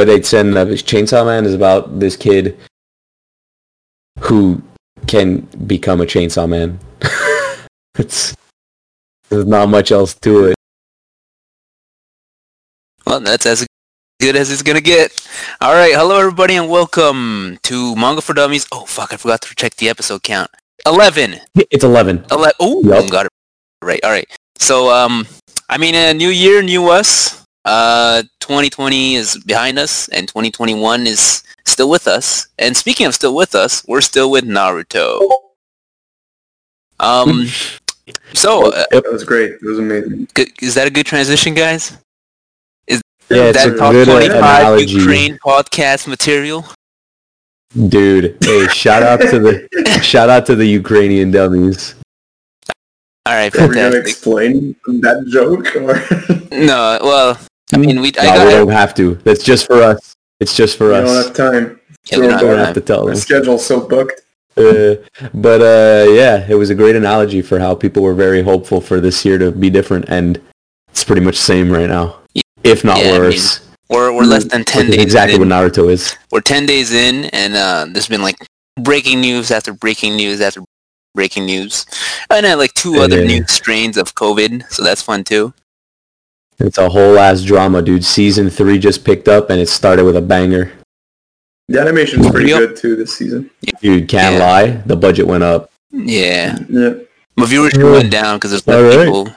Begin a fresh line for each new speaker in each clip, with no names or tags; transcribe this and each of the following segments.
but it's in uh, Chainsaw Man is about this kid who can become a chainsaw man. it's there's not much else to it.
Well, that's as good as it's gonna get. All right, hello everybody, and welcome to Manga for Dummies. Oh fuck, I forgot to check the episode count. Eleven.
It's eleven.
Eleven. Oh,
Yep.
got it right. All right. So, um, I mean, a new year, new us. Uh, 2020 is behind us, and 2021 is still with us. And speaking of still with us, we're still with Naruto. Um, so uh,
That was great. It was amazing.
good, is that a good transition, guys?
Yeah, it's
that
a
top
good
25
analogy.
Ukraine podcast material.
Dude, hey, shout out to the shout out to the Ukrainian dummies.
All right,
Are we gonna explain that joke or?
No, well, I mean, we. I
no,
got.
we don't have to. That's just for us. It's just for us.
we don't have time.
Yeah, we
We're
don't
don't
have
have to tell
Our
them.
schedule's so booked.
Uh, but uh, yeah, it was a great analogy for how people were very hopeful for this year to be different, and it's pretty much the same right now, if not
Yeah, I mean,
worse.
We're we're less than ten days.
exactly
in.
what Naruto is.
We're ten days in, and uh, there's been like breaking news after breaking news after breaking news, and then like two other
Yeah.
new strains of COVID. So that's fun too.
It's a whole ass drama, dude. Season three just picked up, and it started with a banger.
The animation's pretty
Yep.
good too this season.
Dude, can't
Yeah.
lie, the budget went up.
Yeah,
Yeah.
but viewership
Yeah.
went down because there's
All
less
right.
people.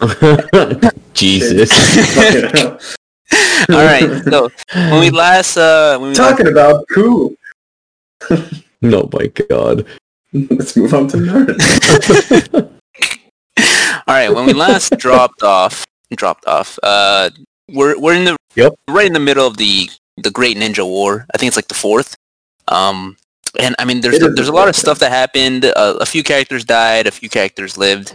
Jesus.
All right, so when we last uh, when we last,
Talking about cool.
no, my God.
Let's move on to Naruto.
all right, when we last dropped off, dropped off. Uh, we're we're in the
Yep.
right in the middle of the the Great Ninja War. I think it's like the fourth. Um, and I mean, there's there's a lot of stuff that happened. Uh, a few characters died, a few characters lived,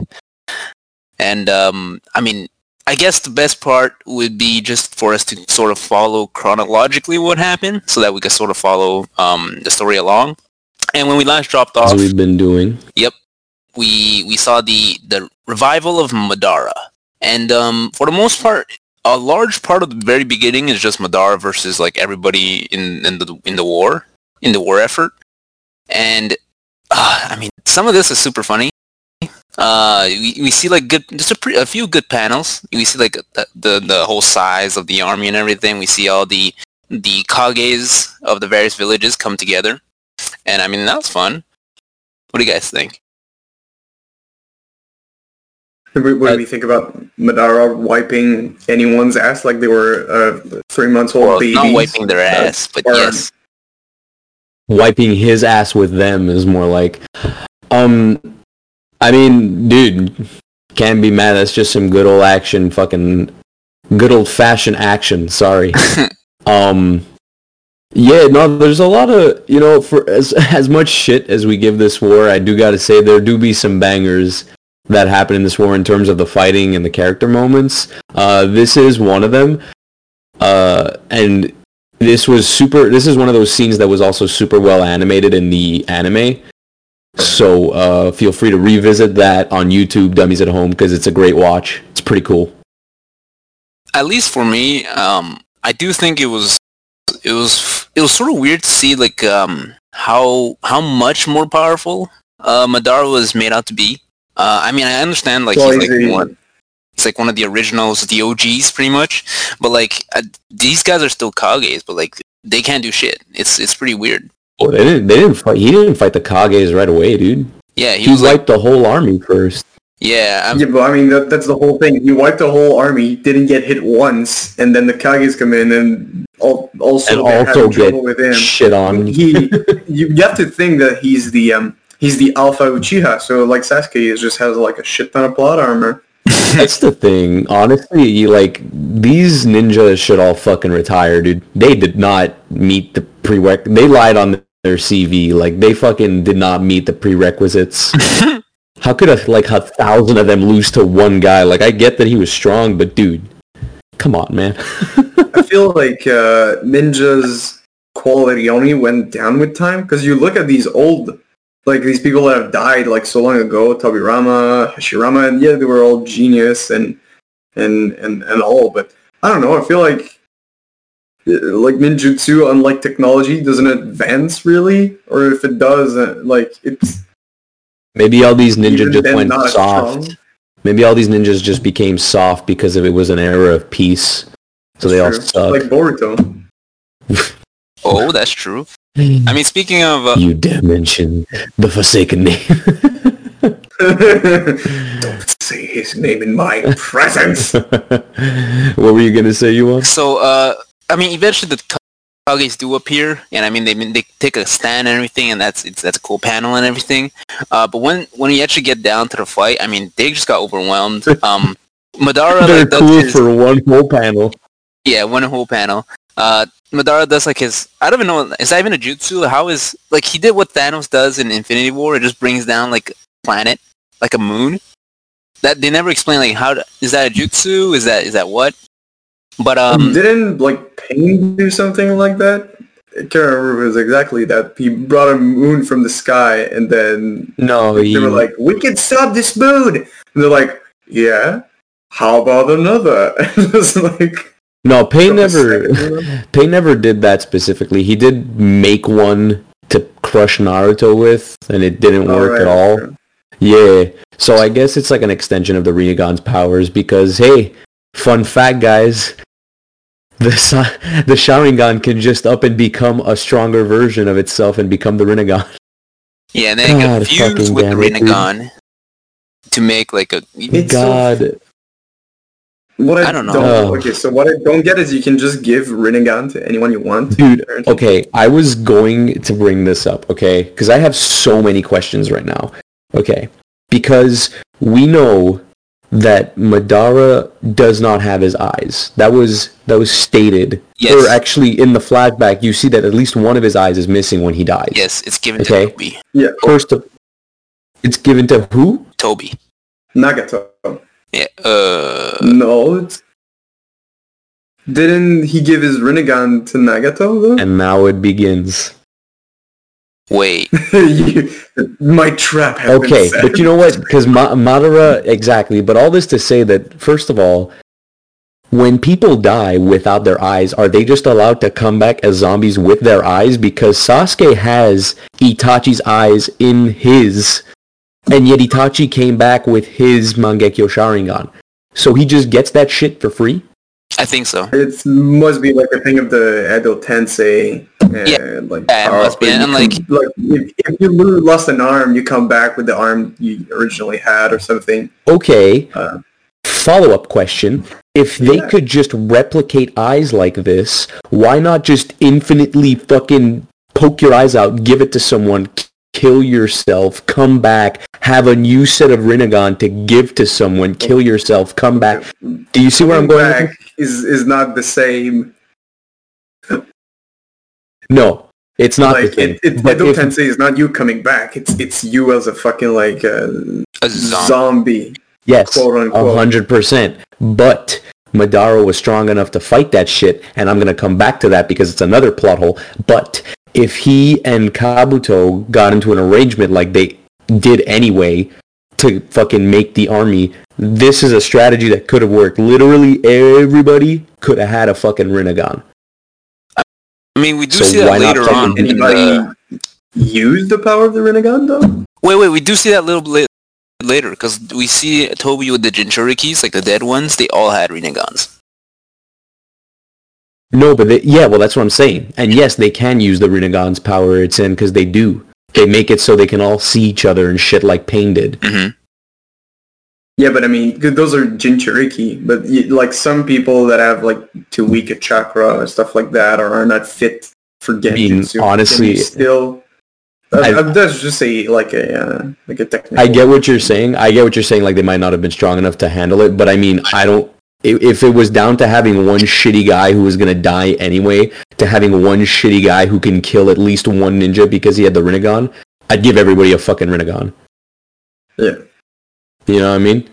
and um, I mean, I guess the best part would be just for us to sort of follow chronologically what happened, so that we could sort of follow um, the story along. And when we last dropped
As
off,
we've been doing.
Yep, we we saw the the revival of Madara, and um, for the most part, a large part of the very beginning is just Madara versus like everybody in in the in the war in the war effort, and uh, I mean some of this is super funny. Uh, we, we see like good, just a, pre- a few good panels. We see like the, the the whole size of the army and everything. We see all the the kages of the various villages come together, and I mean that was fun. What do you guys think?
What what do we think about Madara wiping anyone's ass like they were uh, three months old
Well,
babies?
not wiping their ass, but
or-
yes.
wiping his ass with them is more like um i mean dude can't be mad that's just some good old action fucking good old fashioned action sorry um yeah no there's a lot of you know for as as much shit as we give this war i do gotta say there do be some bangers that happened in this war in terms of the fighting and the character moments. Uh this is one of them. Uh and this was super this is one of those scenes that was also super well animated in the anime. So uh, feel free to revisit that on youtube dummies at home because it's a great watch. It's pretty cool.
At least for me, um, I do think it was it was it was sort of weird to see like um, how how much more powerful uh, Madara was made out to be. Uh, I mean, I understand like
Well,
he's
he's
like one, it's like one of the originals, the OGs, pretty much. But like uh, these guys are still Kages, but like they can't do shit. It's it's pretty weird.
oh, they didn't they didn't fight he didn't fight the kages right away dude
Yeah, he
he,
was like,
wiped the whole army first
yeah, I'm,
Yeah, but I mean that, that's the whole thing. He wiped the whole army, didn't get hit once, and then the Kages come in and al- also
and
they're
also get
with him.
shit on
He, you, you have to think that he's the um he's the Alpha Uchiha. So like Sasuke is just has like a shit ton of plot armor.
That's the thing. Honestly, you, like these ninjas should all fucking retire, dude. They did not meet the prereq. They lied on their CV. Like they fucking did not meet the prerequisites. How could a, like a thousand of them lose to one guy? Like I get that he was strong, but dude, come on, man.
I feel like uh, Ninja's quality only went down with time because you look at these old, like these people that have died like so long ago, Tobirama, Hashirama, and yeah, they were all genius and and and and all, but I don't know. I feel like uh, like ninjutsu, unlike technology, doesn't advance really, or if it does, uh, like it's
Maybe all these ninjas just went soft.
strong.
Maybe all these ninjas just became soft because of it was an era of peace. So they all suck.
Like Boruto.
Oh, that's true. I mean, speaking of, uh,
you dare mention the Forsaken name.
Don't say his name in my presence.
what were you gonna say, you want?
so uh, I mean, eventually the Kages do appear, and I mean they they take a stand and everything, and that's it's that's a cool panel and everything. Uh, but when when you actually get down to the fight, I mean, they just got overwhelmed. Um, Madara
They're
like, does
cool
his-
for one whole panel.
Yeah, one whole panel. Uh, Madara does like his. I don't even know. Is that even a jutsu? How is like he did what Thanos does in Infinity War? It just brings down like a planet, like a moon. That they never explain like how to, is that a jutsu? Is that is that what? But um,
Didn't like Pain do something like that? I can't remember if it was exactly that. He brought a moon from the sky, and then
No,
they
he,
were like, "We can stop this moon." And they're like, "Yeah, how about another?" And it's like,
no, Pain
"The
never,
second one?"
Pain never did that specifically. He did make one to crush Naruto with, and it didn't
Oh,
work
right,
at all.
right.
Yeah, so I guess it's like an extension of the Rinnegan's powers because hey, fun fact, guys, the Sa- the Sharingan can just up and become a stronger version of itself and become the Rinnegan.
yeah, and then it
God
got fused with the
damn it, dude.
Rinnegan to make like a.
It's so
God,
What I,
I don't know.
Oh.
Okay, so what I don't get is you can just give Rinnegan to anyone you want.
dude.
apparently.
Okay, I was going to bring this up. Okay, because I have so many questions right now. Okay, because we know that Madara does not have his eyes. That was that was stated.
Yes.
Or actually, in the flashback, you see that at least one of his eyes is missing when he dies.
Yes, it's given
Okay.
to Toby.
Yeah,
First of, it's given to who?
Toby.
Nagato.
Yeah. Uh.
No. Didn't he give his Rinnegan to Nagato though?
And now it begins.
Wait.
You- my trap has been
Okay,
set.
but you know what? Because Ma- Madara, exactly. But all this to say that, first of all, when people die without their eyes, are they just allowed to come back as zombies with their eyes? Because Sasuke has Itachi's eyes in his, and yet Itachi came back with his Mangekyo Sharingan. So he just gets that shit for free?
I think so.
It must be like a thing of the Edo Tensei. And
Yeah.
like,
Yeah, it must be,
up,
and,
you
like-
like if, if you lose, lost an arm, you come back with the arm you originally had or something.
Okay.
Uh,
Follow-up question. If they
Yeah.
could just replicate eyes like this, why not just infinitely fucking poke your eyes out, give it to someone, k- kill yourself, come back, have a new set of Rinnegan to give to someone, kill yourself, come back. Do you see where I'm going? with
back is is not the same.
No, it's not
like
the thing.
it, it,
But
Edo
if-
Tensei is not you coming back. It's it's you as a fucking like uh,
A zombie.
zombie,
yes,
quote
a
unquote.
hundred percent. But Madara was strong enough to fight that shit, and I'm gonna come back to that because it's another plot hole. But if he and Kabuto got into an arrangement like they did anyway to fucking make the army, this is a strategy that could have worked. Literally everybody could have had a fucking Rinnegan.
I mean, we do
So
see that later on.
Anybody
the-
use the power of the Rinnegan though?
Wait, wait, we do see that little bit later because we see Toby with the Jinchurikis, like the dead ones. They all had Rinnegan's.
No, but they, yeah, well, that's what I'm saying. And yes, they can use the Rinnegan's power it's in because they do. They make it so they can all see each other and shit like Pain did.
hmm
Yeah, but I mean, those are Jinchuriki. But like some people that have like too weak a chakra or stuff like that, or are not fit for
mean,
Genjutsu,
honestly,
can you still. Uh,
I-
uh, that's just a like a uh, like a technical.
I get what you're saying. I get what you're saying. Like they might not have been strong enough to handle it, but I mean, I don't. I- If it was down to having one shitty guy who was gonna die anyway, to having one shitty guy who can kill at least one ninja because he had the Rinnegan, I'd give everybody a fucking Rinnegan.
Yeah.
You know what I mean?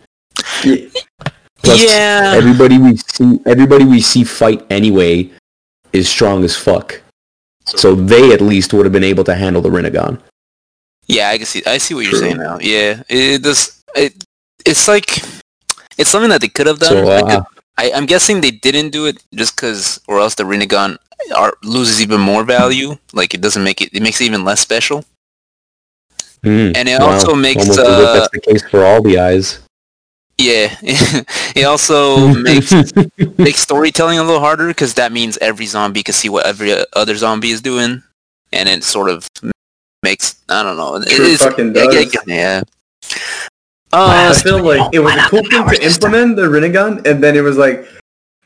Yeah.
Plus,
yeah.
Everybody we see, everybody we see fight anyway, is strong as fuck. So they at least would have been able to handle the Rinnegan.
Yeah, I can see. I see what you're saying now. Yeah, it does. It it's like it's something that they could have done.
So
I
uh,
could- I, I'm guessing they didn't do it just because, or else the Rinnegan art loses even more value. Like it doesn't make it. It makes it even less special.
Mm,
And it
wow.
also makes
Almost
uh,
that's the case for all the eyes.
yeah. it also makes makes storytelling a little harder because that means every zombie can see what every other zombie is doing, and it sort of makes I don't know. it-
Sure fucking
yeah, yeah, yeah.
I
Uh,
feel like it was a cool thing to implement the Rinnegan, and then it was like,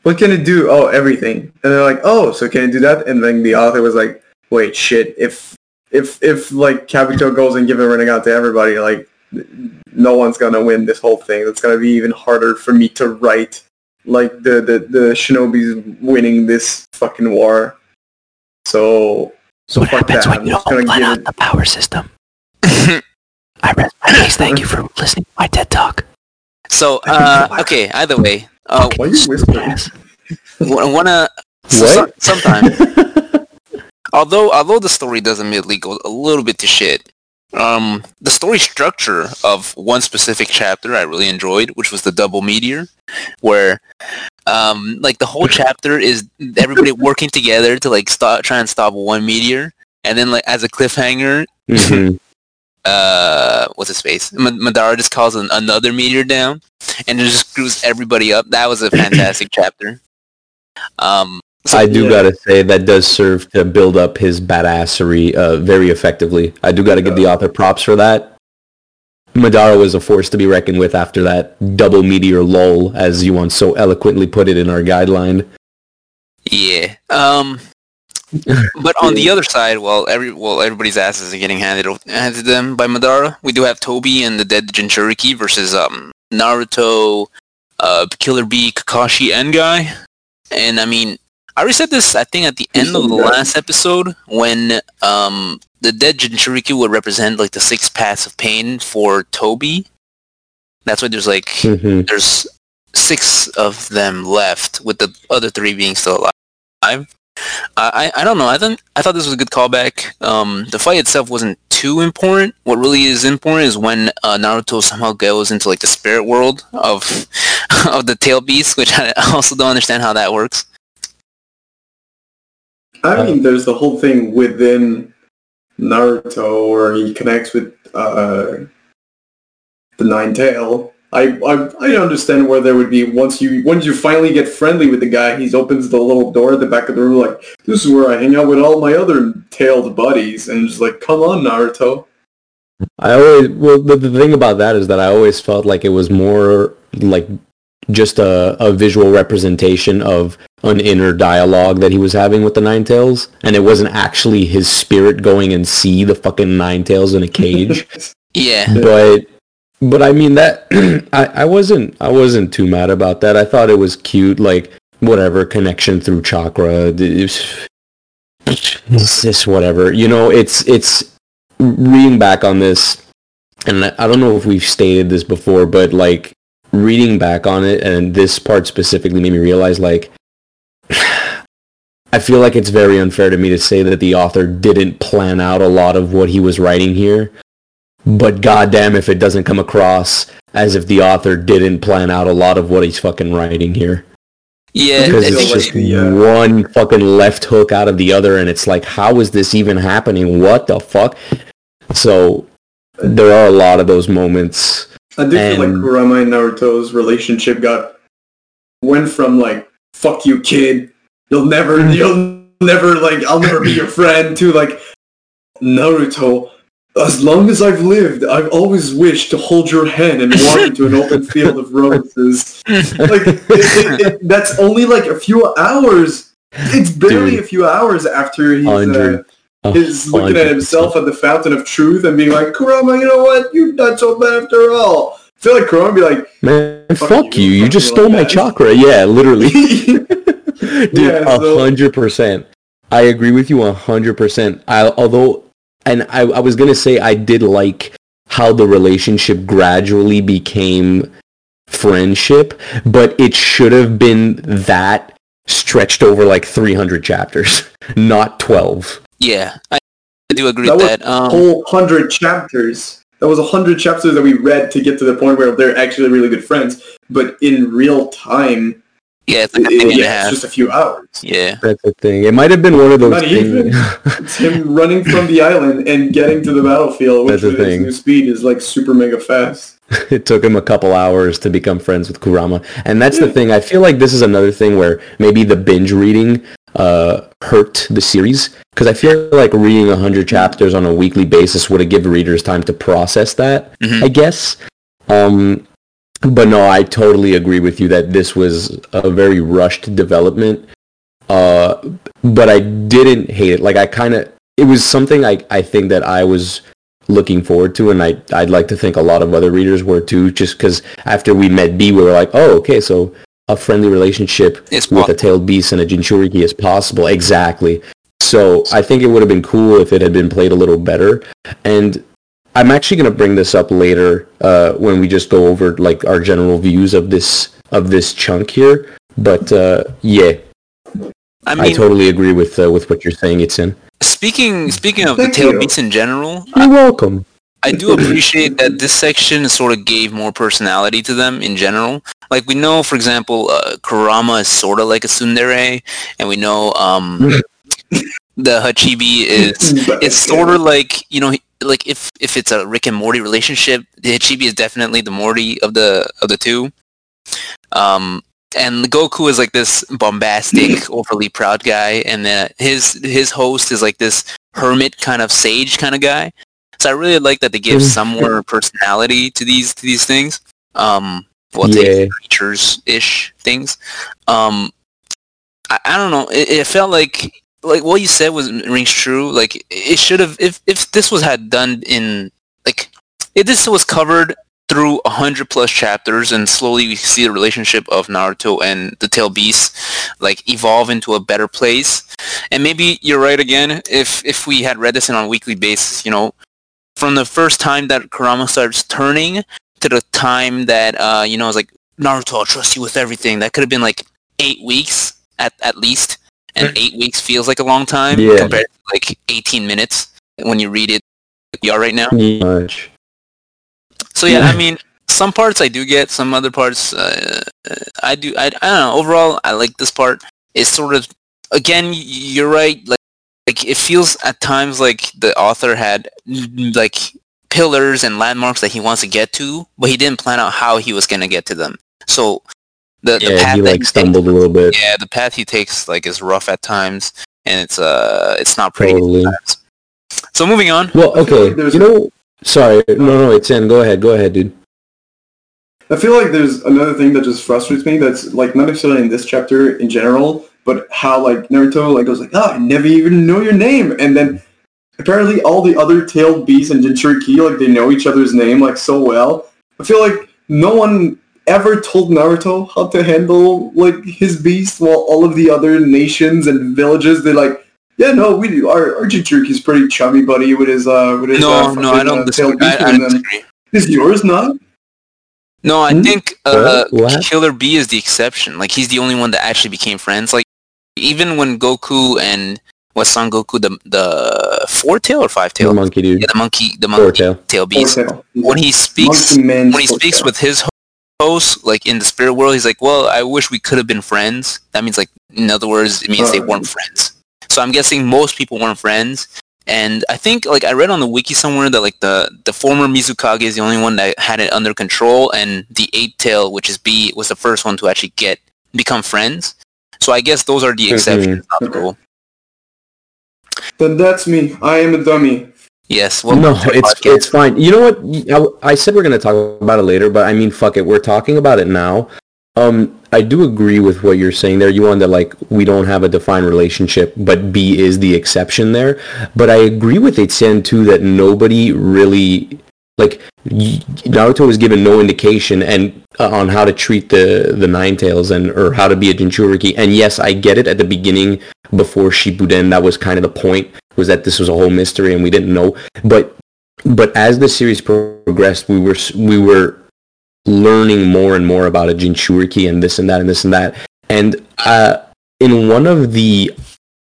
what can it do? Oh, everything. And they're like, oh, so can it do that? And then the author was like, wait, shit. If if if like Kabuto goes and give a Rinnegan to everybody, like no one's gonna win this whole thing. It's gonna be even harder for me to write like the the the shinobis winning this fucking war. So so
what happens
that.
when you don't
gonna
out
it.
the power system? I rest my case. Thank you for listening to my TED Talk.
so uh, okay. Either way, uh,
Why are you whispering?
Yes.
w- wanna so,
What?
so- sometime. although although the story does admittedly go a little bit to shit um the story structure of one specific chapter i really enjoyed which was the double meteor where um like the whole chapter is everybody working together to like stop try and stop one meteor and then like as a cliffhanger
Mhm.
Uh what's his face madara just calls an, another meteor down and just screws everybody up that was a fantastic chapter um
I do
Yeah.
gotta say that does serve to build up his badassery uh, very effectively. I do gotta give the author props for that. Madara was a force to be reckoned with after that double meteor lull, as you once so eloquently put it in our guideline.
Yeah. Um. But on the other side, while every well everybody's asses are getting handed handed to them by Madara, we do have Toby and the dead Jinchuriki versus um Naruto, uh Killer Bee, Kakashi, and Guy. And I mean, I already said this. I think at the end of the last episode when um the dead Jinchuriki would represent like the six paths of pain for Toby. That's why there's like
Mhm.
there's six of them left, with the other three being still alive. I, I don't know. I think I thought this was a good callback. Um, the fight itself wasn't too important. What really is important is when uh, Naruto somehow goes into like the spirit world of of the tail beast, which I also don't understand how that works.
I mean, there's the whole thing within Naruto where he connects with uh, the Nine Tail. I, I I understand where there would be once you once you finally get friendly with the guy, he opens the little door at the back of the room like this is where I hang out with all my other tailed buddies, and just like come on Naruto.
I always well the, the thing about that is that I always felt like it was more like just a, a visual representation of an inner dialogue that he was having with the Nine Tails, and it wasn't actually his spirit going and see the fucking Nine Tails in a cage.
Yeah,
but but I mean that I, I wasn't I wasn't too mad about that. I thought it was cute, like whatever connection through chakra. It's just whatever. You know, it's it's reading back on this, and I I don't know if we've stated this before, but like reading back on it, and this part specifically made me realize like. I feel like it's very unfair to me to say that the author didn't plan out a lot of what he was writing here but goddamn if it doesn't come across as if the author didn't plan out a lot of what he's fucking writing here.
yeah.
Because it's just
the, uh,
one fucking left hook out of the other and it's like, how is this even happening? What the fuck? So there are a lot of those moments.
I do feel like
And-
Kurama and Naruto's relationship got went from like "fuck you, kid," you'll never, you'll never like, I'll never be your friend, to like Naruto. As long as I've lived, I've always wished to hold your hand and walk into an open field of roses. Like it, it, it, that's only like a few hours. It's barely
Dude.
a few hours after he's uh, is looking at himself at the fountain of truth and being like, Kurama, you know what? You're not so bad after all. I feel like Kurama would be like,
Man,
Fuck
fuck,
you,
you. You just stole
like
my
that.
chakra. Yeah, literally. Dude,
Yeah,
a hundred percent. I agree with you a hundred percent. I although, and I, I was gonna say I did like how the relationship gradually became friendship, but it should have been that stretched over like three hundred chapters, not twelve.
yeah, I, I do agree
That
with
was
that. Um,
whole hundred chapters. That was a hundred chapters that we read to get to the point where they're actually really good friends. But in real time,
Yeah, it's like a
It-
thing and a
yeah, it's
half.
just a few hours.
Yeah.
That's the thing. It might have been one of those
Not even. It's him running from the island and getting to the battlefield, which
That's the
with his new speed is like super mega fast.
it took him a couple hours to become friends with Kurama. And that's the thing. I feel like this is another thing where maybe the binge reading uh, hurt the series because I feel like reading 100 chapters on a weekly basis would have given readers time to process that,
Mhm.
I guess. Um, but no, I totally agree with you that this was a very rushed development. Uh, but I didn't hate it. Like I kind of, it was something I, I think that I was looking forward to, and I I'd like to think a lot of other readers were too. Just because after we met B, we were like, oh, okay, so a friendly relationship
It's
with a tailed beast and a Jinchuriki is possible. Exactly. So I think it would have been cool if it had been played a little better. And I'm actually going to bring this up later uh, when we just go over like our general views of this of this chunk here. But uh, yeah,
I mean, I,
totally agree with uh, with what you're saying. Etienne.
speaking speaking of the
Thank
tail
you.
beasts in general,
You're welcome.
I do appreciate that this section sort of gave more personality to them in general. Like we know, for example, uh, Kurama is sort of like a tsundere, and we know um, the Hachibi is it's sort of like you know like if if it's a Rick and Morty relationship, the Hachibi is definitely the Morty of the of the two. Um, and Goku is like this bombastic, overly proud guy, and his his host is like this hermit kind of sage kind of guy. So I really like that they give some more personality to these to these things. Um, well,
Yeah.
creatures ish things. Um, I, I don't know. It, it felt like like what you said was rings true. Like it should have if if this was had done in like if this was covered through a hundred plus chapters and slowly we see the relationship of Naruto and the Tail Beast like evolve into a better place. And maybe you're right again. If if we had read this on a weekly basis, you know, from the first time that Kurama starts turning to the time that uh, you know, it's like Naruto, I'll trust you with everything. That could have been like eight weeks at at least, and eight weeks feels like a long time
Yeah.
compared to like 18 minutes when you read it. Like we are right now.
Much.
So yeah, I mean, some parts I do get, some other parts uh, I do. I, I don't know. Overall, I like this part. It's sort of again, you're right. Like, like it feels at times like the author had mm, like pillars and landmarks that he wants to get to, but he didn't plan out how he was going to get to them. So the, the
Yeah,
path
he
that
like
takes-
stumbled a little bit.
yeah, the path he takes like is rough at times, and it's uh, it's not pretty.
Totally.
times. So moving on.
Well, okay.
like
You know, sorry. No, no, Etienne. Go ahead. Go ahead, dude.
I feel like there's another thing that just frustrates me. That's like not necessarily in this chapter in general, but how like Naruto like goes like, "Ah, I never even know your name," and then apparently all the other tailed beasts and Jinchuriki like they know each other's name like so well. I feel like no one ever told Naruto how to handle like his beast, while all of the other nations and villages they're like. Yeah, no, we do. Our, our Jinchuriki's pretty chummy, buddy, with his uh, with his
No,
uh,
no, I don't
uh,
disagree. I, I don't disagree.
is yours not?
No, I
Hmm?
think uh,
What? What?
Killer B is the exception. Like he's the only one that actually became friends. Like even when Goku and was Son Goku the the four tail or five tail?
The monkey dude.
Yeah, the monkey, the
Four
monkey
tail.
tail beast.
Four-tail.
When he speaks,
Monkey man's
when he
four-tail.
speaks with his ho- host, like in the spirit world, he's like, "Well, I wish we could have been friends." That means, like, in other words, it means they weren't friends. So I'm guessing most people weren't friends. And I think, like, I read on the wiki somewhere that like the the former Mizukage is the only one that had it under control, and the eight tail, which is B, was the first one to actually get become friends. So I guess those are the
Mhm.
exceptions, not the rule.
Then that's me. I am a dummy.
Yes. Well,
no, it's
podcast.
it's fine. You know what? I, I said we're gonna talk about it later, but I mean, fuck it. We're talking about it now. Um, I do agree with what you're saying there. You want that like we don't have a defined relationship, but B is the exception there. But I agree with it, Etienne too that nobody really like Naruto was given no indication and uh, on how to treat the the Nine Tails and or how to be a Jinchuriki. And yes, I get it. At the beginning, before Shippuden, that was kind of the point was that this was a whole mystery and we didn't know. But but as the series progressed, we were we were learning more and more about a Jinchuriki and this and that and this and that. And uh, in one of the,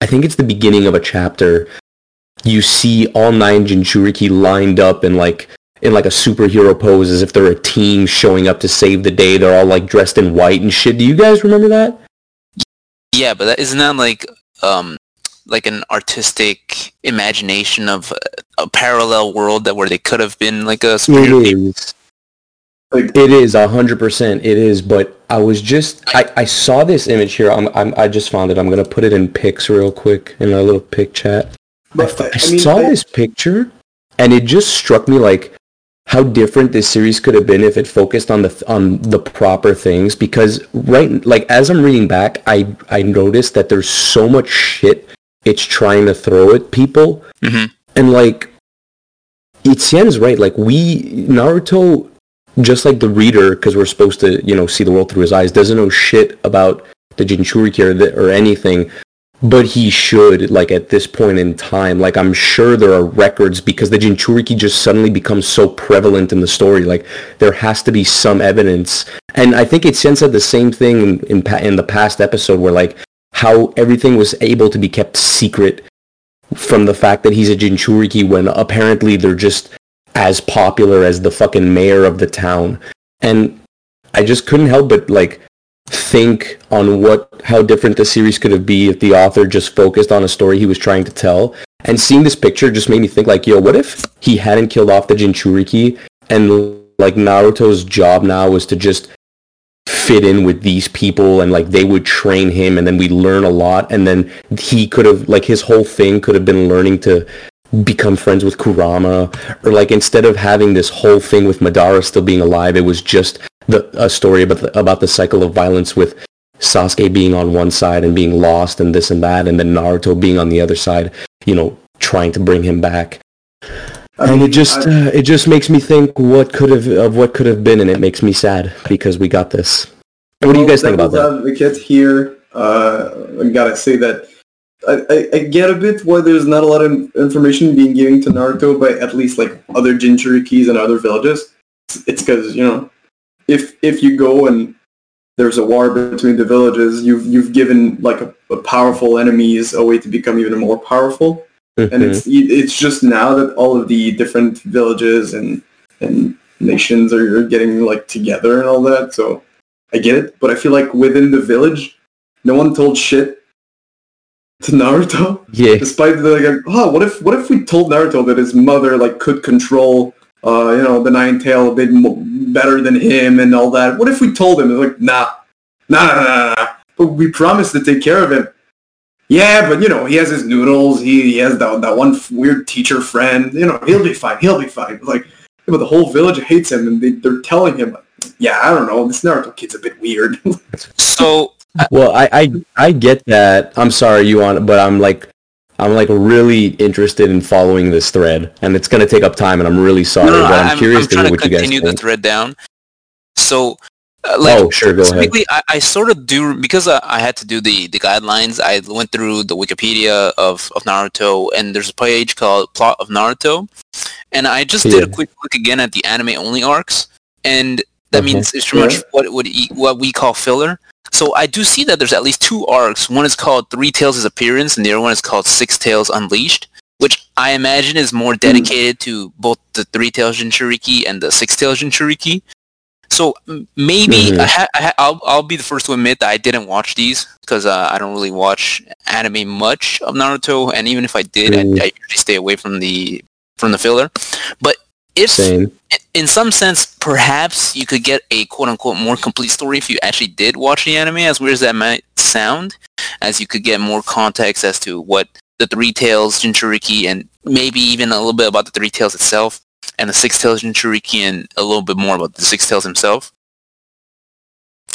I think it's the beginning of a chapter, you see all nine Jinchuriki lined up and like in like a superhero pose as if they're a team showing up to save the day. They're all like dressed in white and shit. Do you guys remember that?
Yeah, but that, isn't that like um like an artistic imagination of a, a parallel world that where they could have been like a superior
It
people?
is.
Like-
It is a hundred percent. It is, but I was just I, I saw this image here. I'm, I'm I just found it. I'm gonna put it in pics real quick in our little pic chat. I,
But,
f- I
I mean,
saw
I-
this picture, and it just struck me like how different this series could have been if it focused on the on the proper things. Because right, like as I'm reading back, I I noticed that there's so much shit it's trying to throw at people,
Mhm.
and like Etienne's right. Like we Naruto, just like the reader, because we're supposed to you know see the world through his eyes, doesn't know shit about the Jinchuriki or, the, or anything. But he should, like at this point in time, like I'm sure there are records because the Jinchuriki just suddenly becomes so prevalent in the story. Like there has to be some evidence, and I think Etienne said the same thing in in, in the past episode where like how everything was able to be kept secret from the fact that he's a Jinchuriki when apparently they're just as popular as the fucking mayor of the town. And I just couldn't help but like think on what how different the series could have been if the author just focused on a story he was trying to tell. And seeing this picture just made me think like, yo, what if he hadn't killed off the Jinchuriki and like Naruto's job now was to just fit in with these people and like they would train him and then we learn a lot and then he could have like his whole thing could have been learning to become friends with Kurama or like instead of having this whole thing with Madara still being alive it was just the a story about the, about the cycle of violence with Sasuke being on one side and being lost and this and that and then Naruto being on the other side you know trying to bring him back.
I
and
mean,
it just uh, it just makes me think what could have of what could have been and it makes me sad because we got this. What do you guys think about that?
devil's Advocate here, uh, I gotta say that I, I, I get a bit why there's not a lot of information being given to Naruto by at least like other Jinchurikis and other villages. It's because you know, if if you go and there's a war between the villages, you've you've given like a, a powerful enemies a way to become even more powerful and
Mhm.
it's it's just now that all of the different villages and and nations are, are getting like together and all that. So I get it, but I feel like within the village, no one told shit to Naruto.
yeah
Despite the like, oh, what if what if we told Naruto that his mother like could control, uh, you know, the Nine Tail a bit better than him and all that? What if we told him? It's like, nah, nah, nah, nah, nah. But we promised to take care of him. Yeah, but you know, he has his noodles. He, he has that that one weird teacher friend. You know, he'll be fine. He'll be fine. Like, yeah, but the whole village hates him, and they, they're telling him, yeah, I don't know, this Naruto kid's a bit weird.
So
Well, I, I I get that. I'm sorry, Johan, but I'm like I'm like really interested in following this thread, and it's gonna take up time, and I'm really sorry,
no,
but I'm,
I'm,
curious
I'm
to hear
to
what you guys
continue the
think.
thread down. So, uh, like,
oh, sure, go ahead.
I, I sort of do because I, I had to do the, the guidelines. I went through the Wikipedia of, of Naruto, and there's a page called Plot of Naruto, and I just did a quick look again at the anime only arcs, and that
Okay.
means it's pretty
Yeah.
much what would what we call filler. So I do see that there's at least two arcs. One is called Three Tails' appearance, and the other one is called Six Tails Unleashed, which I imagine is more dedicated to both the Three Tails Jinchuriki and the Six Tails Jinchuriki. So maybe
Mhm.
I ha- I ha- I'll I'll be the first to admit that I didn't watch these because uh, I don't really watch anime much of Naruto, and even if I did, I,
Mm.
I usually stay away from the from the filler. But if
Same.
in some sense, perhaps you could get a quote unquote more complete story if you actually did watch the anime, as weird as that might sound, as you could get more context as to what the Three Tails Jinchuriki and maybe even a little bit about the Three Tails itself and the Six Tails Jinchuriki and a little bit more about the Six Tails himself.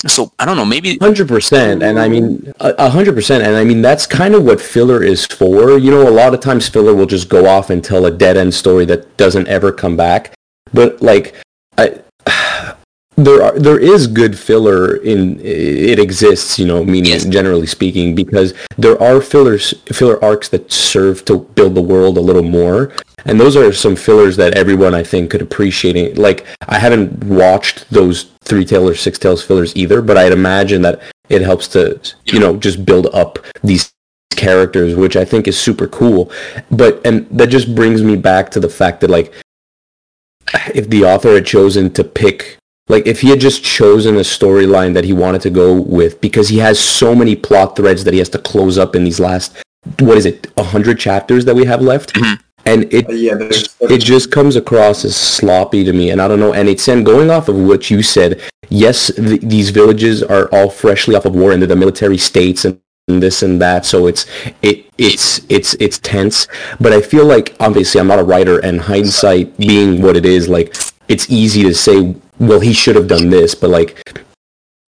So I don't know, maybe
Hundred percent, and I mean hundred percent, and I mean that's kind of what filler is for. You know, a lot of times filler will just go off and tell a dead end story that doesn't ever come back. But like, I, there are there is good filler in it exists. You know, meaning
Yes.
generally speaking, because there are fillers filler arcs that serve to build the world a little more. And those are some fillers that everyone I think could appreciate. it. Like I haven't watched those three tail or six tails fillers either, but I'd imagine that it helps to you know just build up these characters, which I think is super cool. But and that just brings me back to the fact that like if the author had chosen to pick Like if he had just chosen a storyline that he wanted to go with, because he has so many plot threads that he has to close up in these last, what is it, hundred chapters that we have left,
Mhm.
and it
Uh, yeah, there's,
it just comes across as sloppy to me and i don't know and it's and going off of what you said yes th- these villages are all freshly off of war and they're the military states and this and that so it's it it's it's it's tense but i feel like obviously i'm not a writer and hindsight being what it is like it's easy to say well he should have done this but like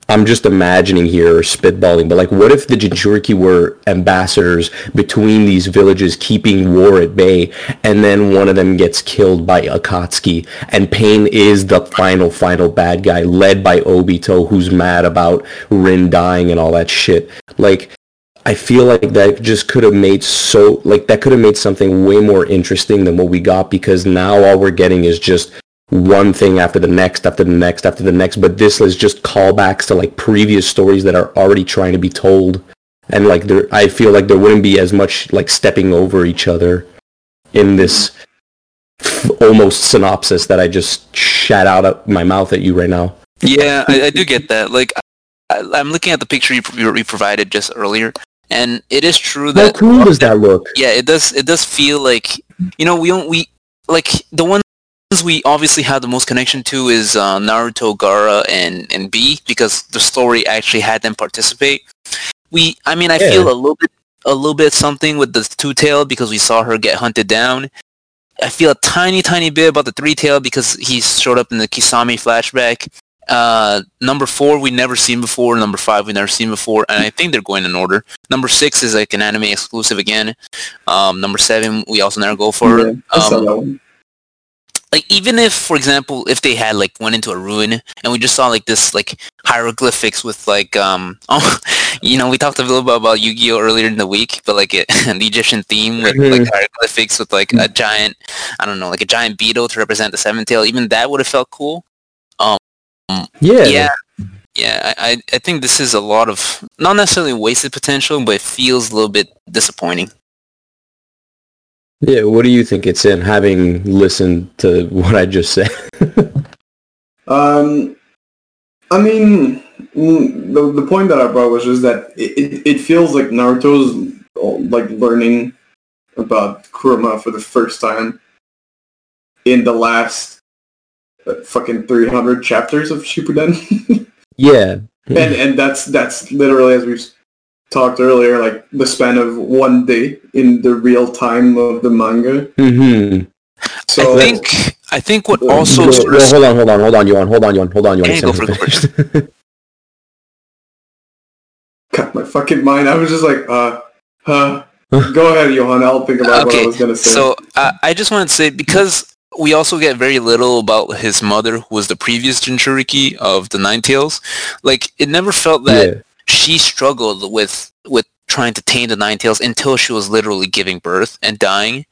I'm just imagining here or spitballing, but like, what if the Jinchuriki were ambassadors between these villages, keeping war at bay, and then one of them gets killed by Akatsuki, and Pain is the final, final bad guy, led by Obito, who's mad about Rin dying and all that shit. Like, I feel like that just could have made so, like, that could have made something way more interesting than what we got, because now all we're getting is just one thing after the next after the next after the next but this is just callbacks to like previous stories that are already trying to be told and like there i feel like there wouldn't be as much like stepping over each other in this f- almost synopsis that i just shat out of my mouth at you right now
Yeah, I, I do get that. Like, I, I'm looking at the picture you, you provided just earlier, and it is true that.
how cool does that look
yeah, it does. It does feel like you know we don't we like the ones we obviously have the most connection to is uh, Naruto, Gaara, and and B because the story actually had them participate. We, I mean, I
Yeah.
feel a little bit a little bit something with the two tail because we saw her get hunted down. I feel a tiny, tiny bit about the three tail because he showed up in the Kisame flashback. Uh, number four we never seen before. Number five we never seen before, and I think they're going in order. Number six is like an anime exclusive again. Um, number seven we also never go for.
yeah,
um. Like even if for example if they had like went into a ruin and we just saw like this like hieroglyphics with like um oh you know we talked a little bit about yu-gi-oh! earlier in the week but like it, the egyptian theme with like
Mhm.
hieroglyphics with like a giant i don't know like a giant beetle to represent the seven tail even that would have felt cool.
Um yeah.
yeah. Yeah I i think this is a lot of not necessarily wasted potential but it feels a little bit disappointing
yeah what do you think Etienne having listened to what i just said
Um, I mean, mm, the the point that I brought was just that it, it, feels like Naruto's uh, like learning about Kurama for the first time in the last uh, fucking 300 chapters of Shippuden.
yeah
and and that's that's literally as we've talked earlier like the span of one day in the real time of the manga.
mm-hmm
So
i think i think what
Well,
also
well,
sort
well, hold on hold on hold on Johan hold on Johan hold on Johan
Okay, go for it, go
cut my fucking mind. I was just like, uh, uh. Go ahead, Johan. I'll think about what I was gonna say.
So uh, I just wanted to say because we also get very little about his mother, who was the previous Jinchuriki of the Nine Tails. Like it never felt that
yeah
she struggled with with trying to tame the Nine Tails until she was literally giving birth and dying.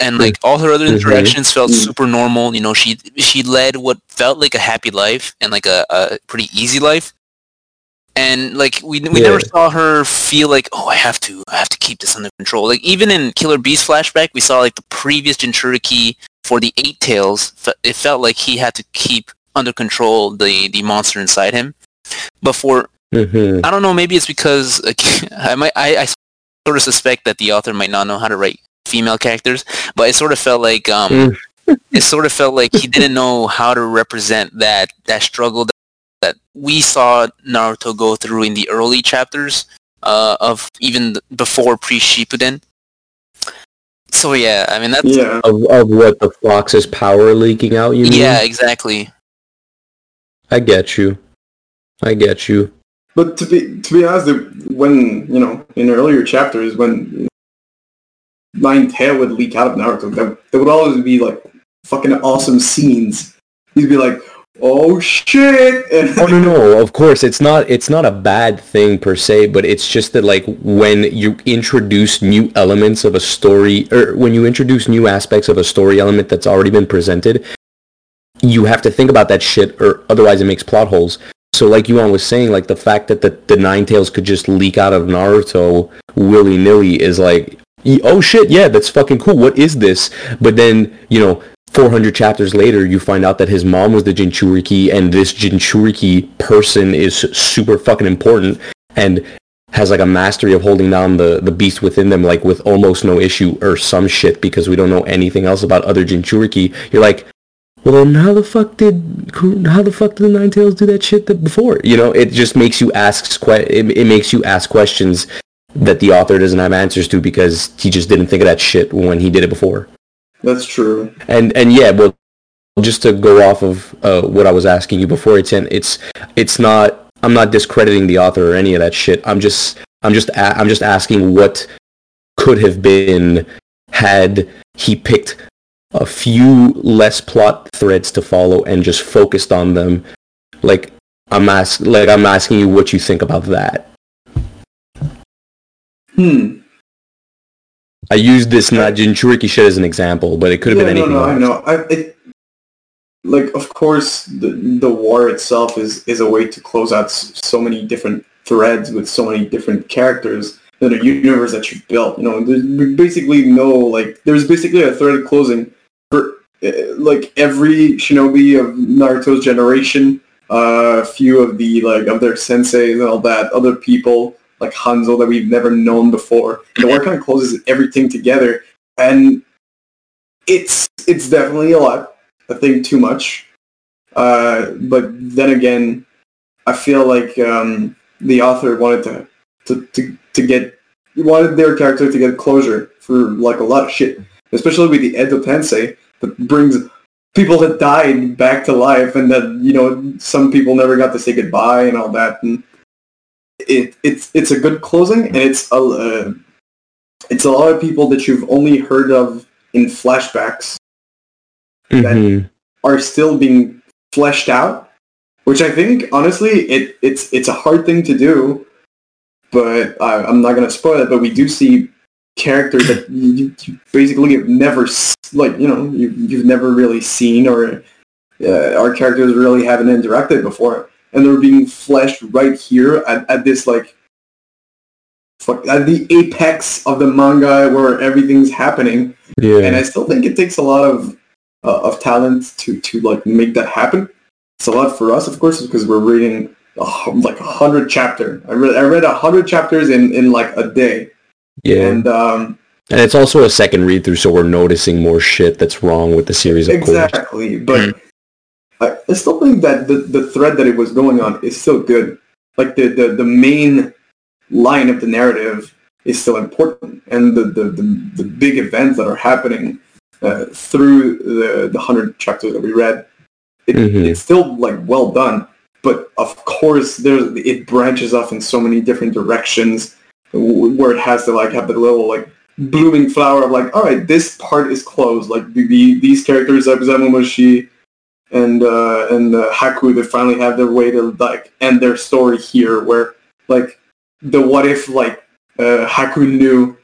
And like all her other
Mhm.
interactions felt
Mm.
super normal. You know, she she led what felt like a happy life and like a, a pretty easy life. And like we we
Yeah.
never saw her feel like oh I have to I have to keep this under control. Like even in Killer Bee's flashback, we saw like the previous Jinchuriki for the Eight Tails. It felt like he had to keep under control the the monster inside him. But for
mm-hmm.
I don't know. Maybe it's because like, I might I, I sort of suspect that the author might not know how to write female characters, but it sort of felt like um
Mm.
it sort of felt like he didn't know how to represent that that struggle that, that we saw Naruto go through in the early chapters uh, of even th- before pre Shippuden. So yeah, I mean that's
yeah,
of, of what the fox's power leaking out you mean?
yeah exactly.
i get you i get you
but to be to be honest, when you know in earlier chapters when Nine Tail would leak out of Naruto, there, there would always be like fucking awesome scenes. He'd be like, "Oh shit!"
Oh no no, of course it's not it's not a bad thing per se, but it's just that like when you introduce new elements of a story or when you introduce new aspects of a story element that's already been presented, you have to think about that shit or otherwise it makes plot holes. So like Johan was saying, like the fact that the, the Nine Tails could just leak out of Naruto willy nilly is like oh shit, yeah, that's fucking cool. What is this? But then, you know, 400 chapters later, you find out that his mom was the Jinchuriki, and this Jinchuriki person is super fucking important and has like a mastery of holding down the, the beast within them, like with almost no issue or some shit because we don't know anything else about other Jinchuriki. You're like, well then how the fuck did how the fuck did the Nine Tails do that shit that before? You know, it just makes you ask que- it, it makes you ask questions that the author doesn't have answers to because he just didn't think of that shit when he did it before.
That's true.
And and yeah, well, just to go off of uh, what I was asking you before, it's in, it's it's not. I'm not discrediting the author or any of that shit. I'm just I'm just a- I'm just asking what could have been had he picked a few less plot threads to follow and just focused on them. Like I'm ask like I'm asking you what you think about that.
Hmm.
I used this not Jinchuriki shit as an example, but it could have
Yeah,
been anything
no, no,
else.
I know. I, it, like, of course, the the war itself is is a way to close out so many different threads with so many different characters in a universe that you've built. You know, there's basically no like. There's basically a thread closing like every shinobi of Naruto's generation. Uh, a few of the like of their senseis and all that. Other people like Hanzo that we've never known before. The war kind of closes everything together, and it's it's definitely a lot. I think too much. Uh, but then again, I feel like um, the author wanted to, to, to, to get wanted their character to get closure for like a lot of shit, especially with the Edo Tensei that brings people that died back to life, and that you know some people never got to say goodbye and all that. And it it's it's a good closing, and it's a uh, it's a lot of people that you've only heard of in flashbacks
Mhm.
are still being fleshed out, which I think honestly it it's it's a hard thing to do. But I, I'm not gonna spoil it. But we do see characters that you, you basically have never like you know you, you've never really seen or uh, our characters really haven't interacted before, and they're being fleshed right here at, at this like fuck, at the apex of the manga where everything's happening
Yeah.
and I still think it takes a lot of uh, of talent to to like make that happen. It's a lot for us, of course, because we're reading like a hundred chapter. I read I read a hundred chapters in in like a day,
yeah.
and um,
And it's also a second read through, so we're noticing more shit that's wrong with the series, of course.
exactly. But I, I still think that the the thread that it was going on is still good. Like the the, the main line of the narrative is still important, and the the, the, the big events that are happening uh, through the the hundred chapters that we read, it,
Mhm.
it's still like well done. But of course, there's it branches off in so many different directions, w- where it has to like have the little like blooming flower of like, all right, this part is closed. Like the, the these characters, Zabuza Momochi and uh, and uh, Haku, they finally have their way to like end their story here, where like the what if like uh, Haku knew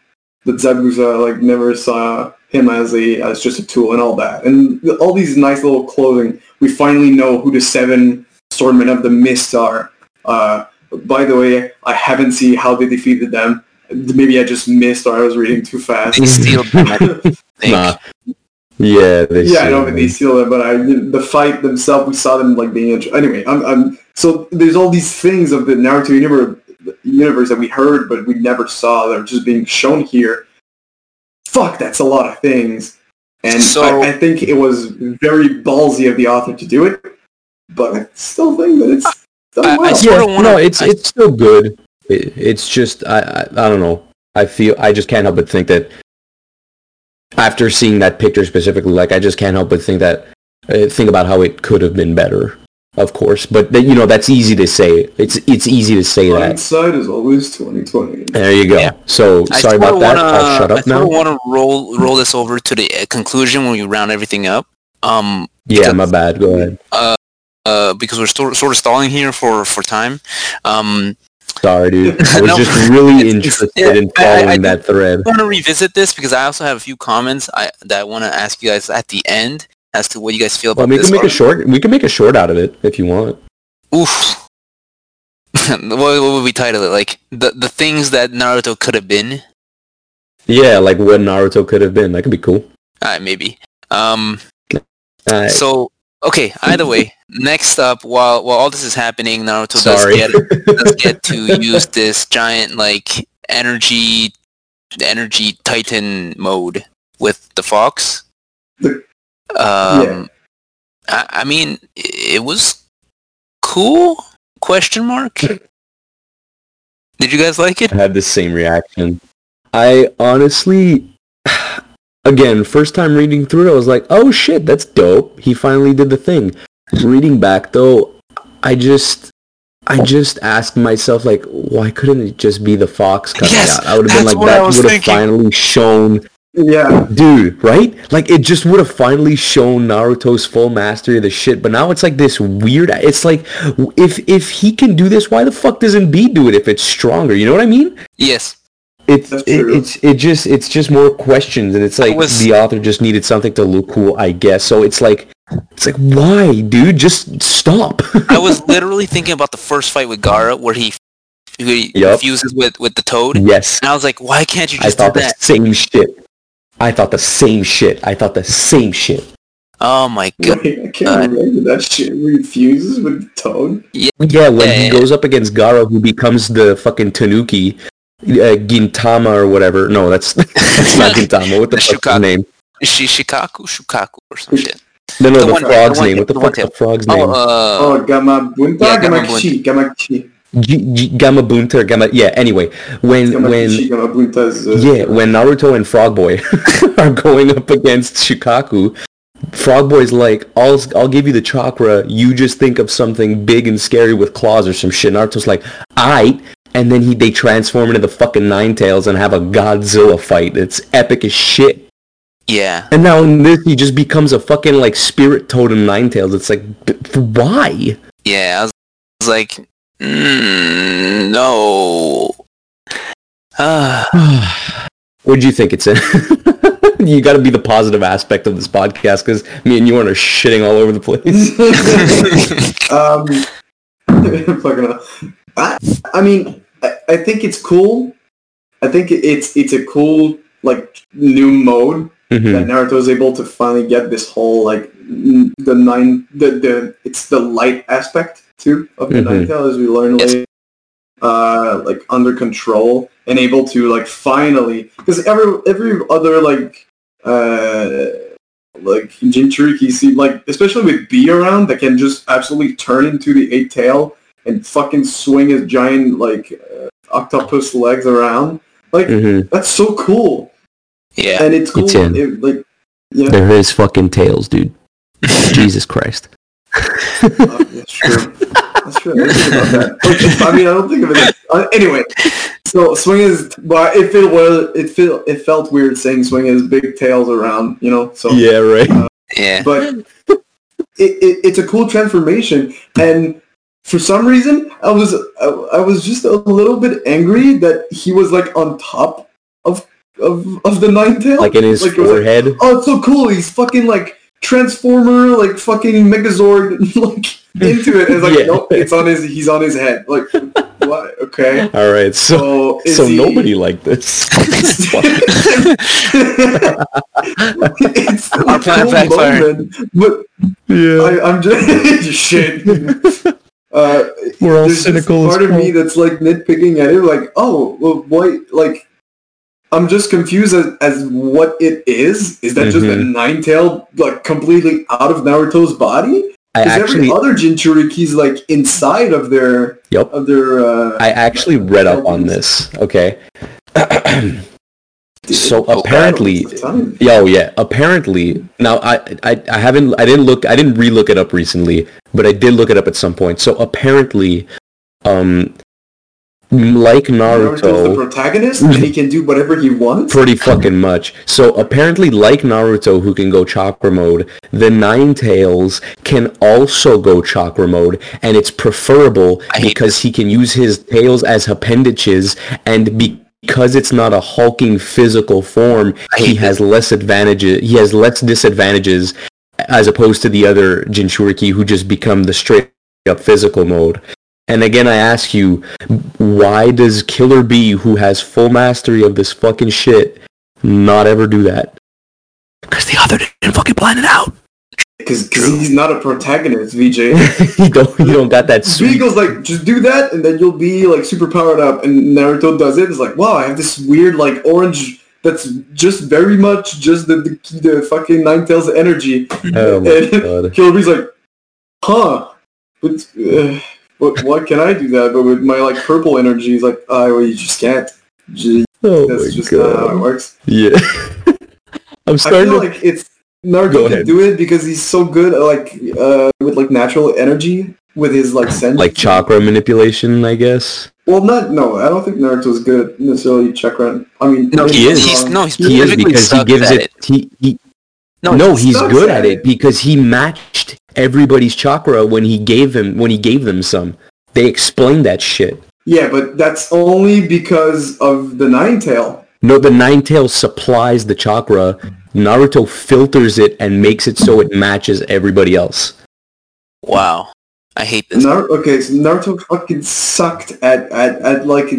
that Zabuza like never saw him as a as just a tool and all that, and all these nice little clothing. We finally know who the seven swordmen of the mist are. Uh, by the way, I haven't seen how they defeated them. Maybe I just missed or I was reading too fast.
They steal them,
Nah. Yeah, they
yeah, I
see
know,
it,
but
man.
they steal it. But I, the fight themselves, we saw them like being. Anyway, I'm, I'm, so there's all these things of the Naruto universe, universe that we heard but we never saw that are just being shown here. Fuck, that's a lot of things, and
So-
I, I think it was very ballsy of the author to do it. But I still think that it's done
I- I sort
yeah,
of wanna-
no, it's
I-
it's still good. It, it's just I, I I don't know. I feel I just can't help but think that after seeing that picture specifically, like I just can't help but think that uh, think about how it could have been better. Of course, but th- you know that's easy to say. It's it's easy to say that.
Hindsight is always twenty twenty.
There you go.
Yeah.
So
I
sorry
sorta
about that.
wanna-
I'll shut up
I
up now.
sort of want to roll roll this over to the uh, conclusion when we round everything up. Um,
Yeah, my bad. Go ahead.
uh, because we're sort sort of stalling here for for time. Um,
Sorry, dude. I was
No,
just really
it's-
interested in
I- I- I
following that thread.
I want to revisit this because I also have a few comments I, that I want to ask you guys at the end as to what you guys feel
Well,
about
we
this.
can make a short. We can make a short out of it if you want.
Oof. what, what would we title it? Like the the things that Naruto could have been.
Yeah, like what Naruto could have been. That could be cool.
Alright, maybe. Um,
Uh,
So okay, either way, next up, while while all this is happening, Naruto
sorry.
does get does get to use this giant like energy energy titan mode with the fox. Um,
Yeah.
I, I mean, it was cool? Question mark. Did you guys like it?
I had the same reaction. I honestly, again, first time reading through it, I was like, oh shit, that's dope. He finally did the thing. Reading back though, I just, I just asked myself like, why couldn't it just be the fox coming
Yes,
out? I would have been like, that would have finally shown
Yeah.
dude, right? Like it just would have finally shown Naruto's full mastery of the shit. But now it's like this weird. It's like if if he can do this, why the fuck doesn't B do it if it's stronger? You know what I mean?
Yes.
It's it, it's it just it's just more questions, and it's like
was-
the author just needed something to look cool, I guess. So it's like it's like why, dude? Just stop.
I was literally thinking about the first fight with Gaara where he, he
Yup.
fuses with, with the toad.
yes,
And I was like, why can't you
I
just do
thought the
that?
same shit. I thought the same shit. I thought the same shit.
Oh my god.
Wait, I can't uh, remember that shit. Refuses with the toad.
Yeah, yeah. when
Yeah,
he
yeah.
goes up against Gaara, who becomes the fucking Tanuki, uh, Gintama or whatever. No, that's that's not Gintama. What the
The
fuck's his
Shukaku.
name?
Shishikaku? Shukaku or some shit.
No, no,
The
the,
one-
frog's
the one
name.
tail,
What the
the
fuck's the frog's
Oh,
name?
uh,
Oh, Gamabunta?
yeah,
Gamma Gamakichi. Gamma Kishi.
G- G- Gamabunta or Gamma. Yeah. Anyway, when
Gamma
when
Kishi, Gamabunta is... Uh,
yeah when Naruto and Frog Boy are going up against Shikaku, Frog Boy's like, "I'll I'll give you the chakra. You just think of something big and scary with claws or some shit." Naruto's like, "Aight." And then he they transform into the fucking Nine Tails and have a Godzilla fight. It's epic as shit.
yeah.
And now in this, he just becomes a fucking like spirit totem Nine Tails. It's like, b- why?
Yeah. I was, I was like, mm, no. Ah.
what do you think it's in? you got to be the positive aspect of this podcast because me and you are shitting all over the place.
um, fucking hell. I, I mean, I, think it's cool. I think it's it's a cool like new mode that
Mhm.
Naruto is able to finally get this whole like n- the nine the the it's the light aspect too of the
Mhm.
nine tail as we learn
Yes.
later. Uh, like under control and able to like finally because every every other like uh like Jinchuriki seem like especially with B around that can just absolutely turn into the eight tail and fucking swing his giant like uh, octopus legs around like
Mhm.
that's so cool
yeah.
and it's cool
It's in.
it, like yeah
They're his fucking tails, dude. Jesus Christ.
uh, that's true that's true I about that Like, I mean I don't think of it as, uh, anyway so swing is but it felt well it felt it felt weird saying swing his big tails around you know so
Yeah, right.
Yeah.
but it, it, it's a cool transformation and for some reason i was I, I was just a little bit angry that he was like on top of of, of the nine tail.
Like in his
Like, it was like, oh it's so cool. He's fucking like transformer like fucking megazord like into it. It's like
Yeah.
nope it's on his he's on his head. Like what? Okay.
All right, so
so
so
he,
nobody liked this.
it's still
Our
a cool moment, but
yeah,
I, I'm just shit. Uh,
we're all
there's this
cynical. as
part of me that's like nitpicking at it, like, oh, well, why? Like, I'm just confused as, as what it is. Is that just a
Mhm.
nine tail, like completely out of Naruto's body?
I
Because
actually,
every other Jinchuriki's like inside of their
yep.
of their. Uh,
I actually read up on this. Okay. so apparently,
battles of
Oh yeah, apparently. Now I, I I haven't I didn't look I didn't re-look it up recently, but I did look it up at some point. So apparently, um, like
Naruto's the
Naruto,
protagonist, and he can do whatever he wants.
pretty fucking much. So apparently, like Naruto, who can go chakra mode, the Nine Tails can also go chakra mode, and it's preferable
I hate
because he can use his tails as appendages, and because it's not a hulking physical form, he has less advantages. He has less disadvantages as opposed to the other Jinchuriki who just become the straight up physical mode. And again, I ask you, why does Killer Bee, who has full mastery of this fucking shit, not ever do that?
Because the other didn't fucking plan it out.
Because he's not a protagonist, VJ.
you don't you don't got that sweet
Beagle's like, just do that, and then you'll be like super powered up. And Naruto does it. It's like, wow, I have this weird like orange that's just very much just the the, the fucking Nine Tails energy.
Oh my
and
god.
Killer Bee's like, huh? But, uh, but why can I do that? But with my like purple energy, he's like, oh, well, you just can't. Just-
Oh
That's
my
just not how it
god.
works.
Yeah. I'm
I
starting
feel
to
like it's Naruto
ahead.
can do it because he's so good, at, like uh, with like natural energy with his like sense.
like chakra manipulation, I guess.
Well, not no. I don't think Naruto's good at necessarily chakra. I mean,
No,
he is.
He's, no, he's
He is because he gives
at
it. He, he
No,
no,
he
he's good
at
at
it.
it because he matched everybody's chakra when he gave him when he gave them some. They explained that shit.
Yeah, but that's only because of the Nine Tail.
No, the Nine Tails supplies the chakra. Naruto filters it and makes it so it matches everybody else.
Wow. I hate this.
Nar- okay, so Naruto fucking sucked at at, at like.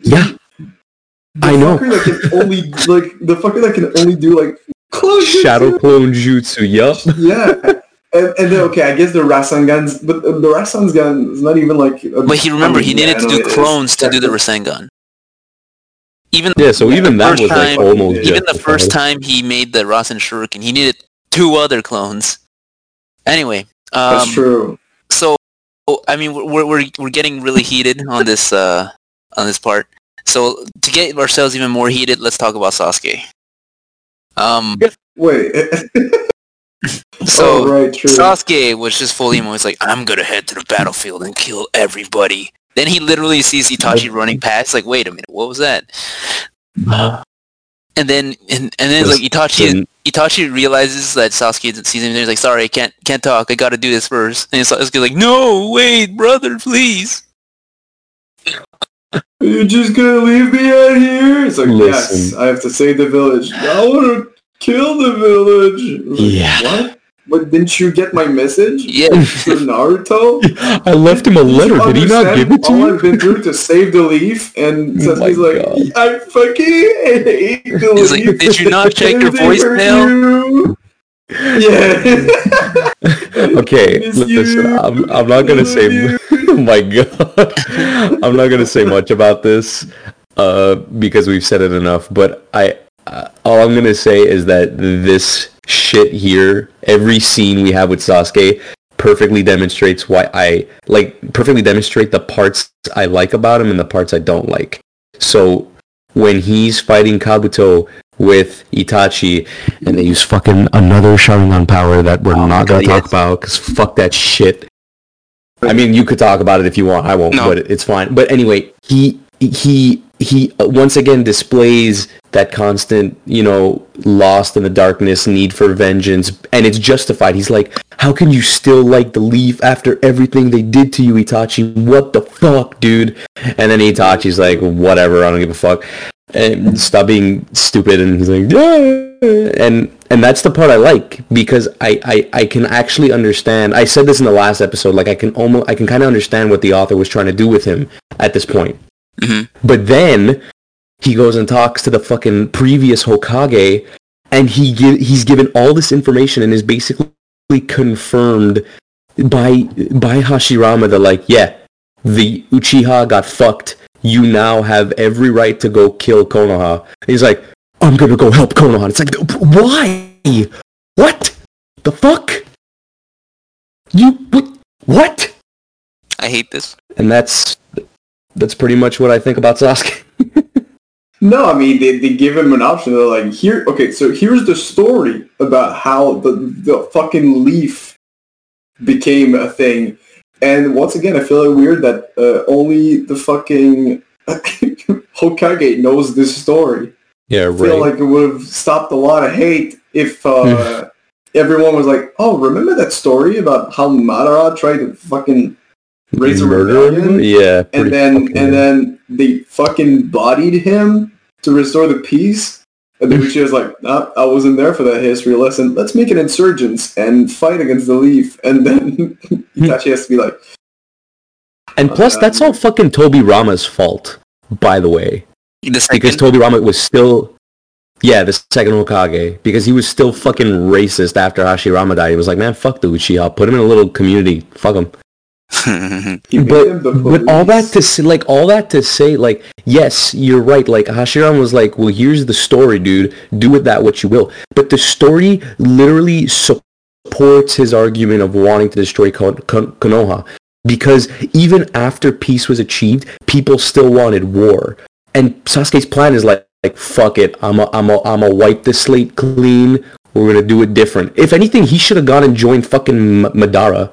Yeah,
the
I know.
Fucker that can only like the fucker that can only do like close
Shadow Clone Jutsu. Yup.
Yeah. And, and then okay, I guess the Rasengan's, but the Rasengan is not even like. A,
But he remember
I mean,
he needed
I
to do clones to do the Rasengan. Even
Yeah, so even that
first
was like almost
even
even the first time he made the Rasen Shuriken, he needed two other clones. Anyway,
That's
um,
true.
so I mean we're we're we're getting really heated on this uh on this part. So to get ourselves even more heated, let's talk about Sasuke. Um,
Wait.
so
oh, right, true.
Sasuke was just fully emo. He's like, I'm gonna head to the battlefield and kill everybody. Then he literally sees Itachi running past. Like, wait a minute, what was that? And then and, and then like Itachi
Then-
Itachi realizes that Sasuke sees him. and He's like, sorry, I can't can't talk. I got to do this first. And Sasuke's like, no, wait, brother, please.
You're just gonna leave me out here? It's like, yes, I have to save the village. I want to kill the village. Like,
Yeah.
What? But didn't you get my message?
Yeah.
For Naruto?
I left him a letter. Did he not give it to
all
you?
I've been through to save the leaf, and
Oh my
Sasuke's like,
God.
I fucking hate the
He's like,
leaf.
"Did you not check your
They hurt
voicemail?"
Yeah.
Okay, listen. I'm, I'm not gonna say. Oh my god, I'm not gonna say much about this uh, because we've said it enough. But I, uh, all I'm gonna say is that this shit here, every scene we have with Sasuke, perfectly demonstrates why I like perfectly demonstrate the parts I like about him and the parts I don't like. So when he's fighting Kabuto with Itachi, and they use fucking another Sharingan power that we're
Oh,
not gonna
God,
talk about because fuck that shit. I mean, you could talk about it if you want. I won't,
No.
but it's fine. But anyway, he he he uh, once again displays that constant, you know, lost in the darkness, need for vengeance, and it's justified. He's like, "How can you still like the leaf after everything they did to you, Itachi? What the fuck, dude?" And then Itachi's like, "Whatever, I don't give a fuck." And stop being stupid, and he's like, "Yeah," and and that's the part I like because I, I I can actually understand. I said this in the last episode. Like I can almost I can kind of understand what the author was trying to do with him at this point.
Mhm.
But then he goes and talks to the fucking previous Hokage, and he give, he's given all this information and is basically confirmed by by Hashirama that like yeah, the Uchiha got fucked. You now have every right to go kill Konoha. And he's like, I'm gonna go help Konoha. It's like, why? What? The fuck? You what? What?
I hate this.
And that's that's pretty much what I think about Sasuke.
No, I mean they, they give him an option. They're like, here, okay, so here's the story about how the the fucking leaf became a thing. And once again, I feel it weird that uh, only the fucking Hokage knows this story.
Yeah,
I feel like it would have stopped a lot of hate if uh, everyone was like, "Oh, remember that story about how Madara tried to fucking raise a rebellion?"
Yeah.
and then
fucking-
and then they fucking bodied him to restore the peace. And then Uchiha's like, nah, I wasn't there for that history lesson. Let's make an insurgents and fight against the leaf. And then hmm. Itachi has to be like,
And plus, that's all fucking Tobirama's fault, by the way.
The
Because
second,
Tobirama was still, Yeah, the second Hokage, because he was still fucking racist after Hashirama died. He was like, man, fuck the Uchiha. Put him in a little community. Fuck him. But but all that to say, like all that to say, like yes, you're right. Like Hashirama was like, well, here's the story, dude. Do with that what you will. But the story literally supports his argument of wanting to destroy Kon- Kon- Konoha, because even after peace was achieved, people still wanted war. And Sasuke's plan is like, like fuck it, I'm a, I'm a, I'm a wipe the slate clean. We're gonna do it different. If anything, he should have gone and joined fucking M- Madara.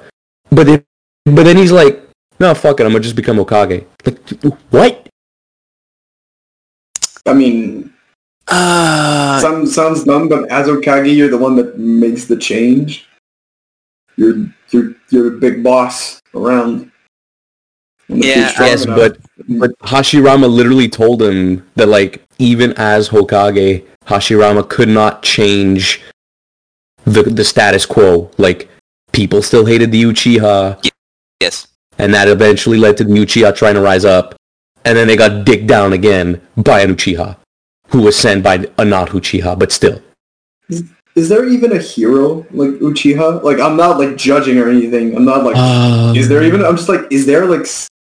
But it, but then he's like, no, fuck it, I'm gonna just become Hokage. Like, what?
I mean,
uh,
some sounds dumb, but as Hokage, you're the one that makes the change. You're you're you're the big boss around.
Yeah,
Yes,
enough-
but but Hashirama literally told him that like even as Hokage, Hashirama could not change the the status quo. Like people still hated the Uchiha,
yes.
and that eventually led to the Uchiha trying to rise up, and then they got dicked down again by an Uchiha, who was sent by a not Uchiha, but still.
is there even a hero like Uchiha? Like I'm not like judging or anything. I'm not like
Um,
is there even? I'm just like is there like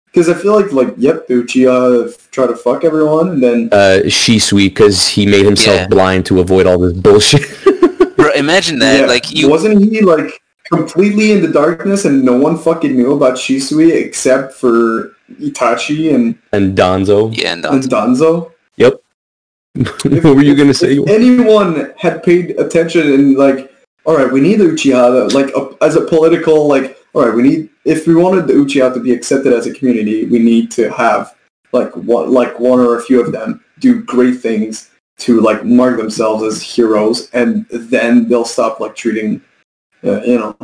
because I feel like like yep the Uchiha try to fuck everyone and then
uh, Shisui because he made himself
Yeah.
blind to avoid all this bullshit.
Bro, imagine that.
yeah,
Like you,
wasn't he like completely in the darkness and no one fucking knew about Shisui except for Itachi and,
and Danzo.
yeah, and
and
uh,
Danzo.
Yep. what were you gonna say?
If anyone had paid attention and like, all right, we need the Uchiha, like a, as a political, like, all right, we need if we wanted the Uchiha to be accepted as a community, we need to have like one, like one or a few of them do great things to like mark themselves as heroes, and then they'll stop like treating, uh, you know,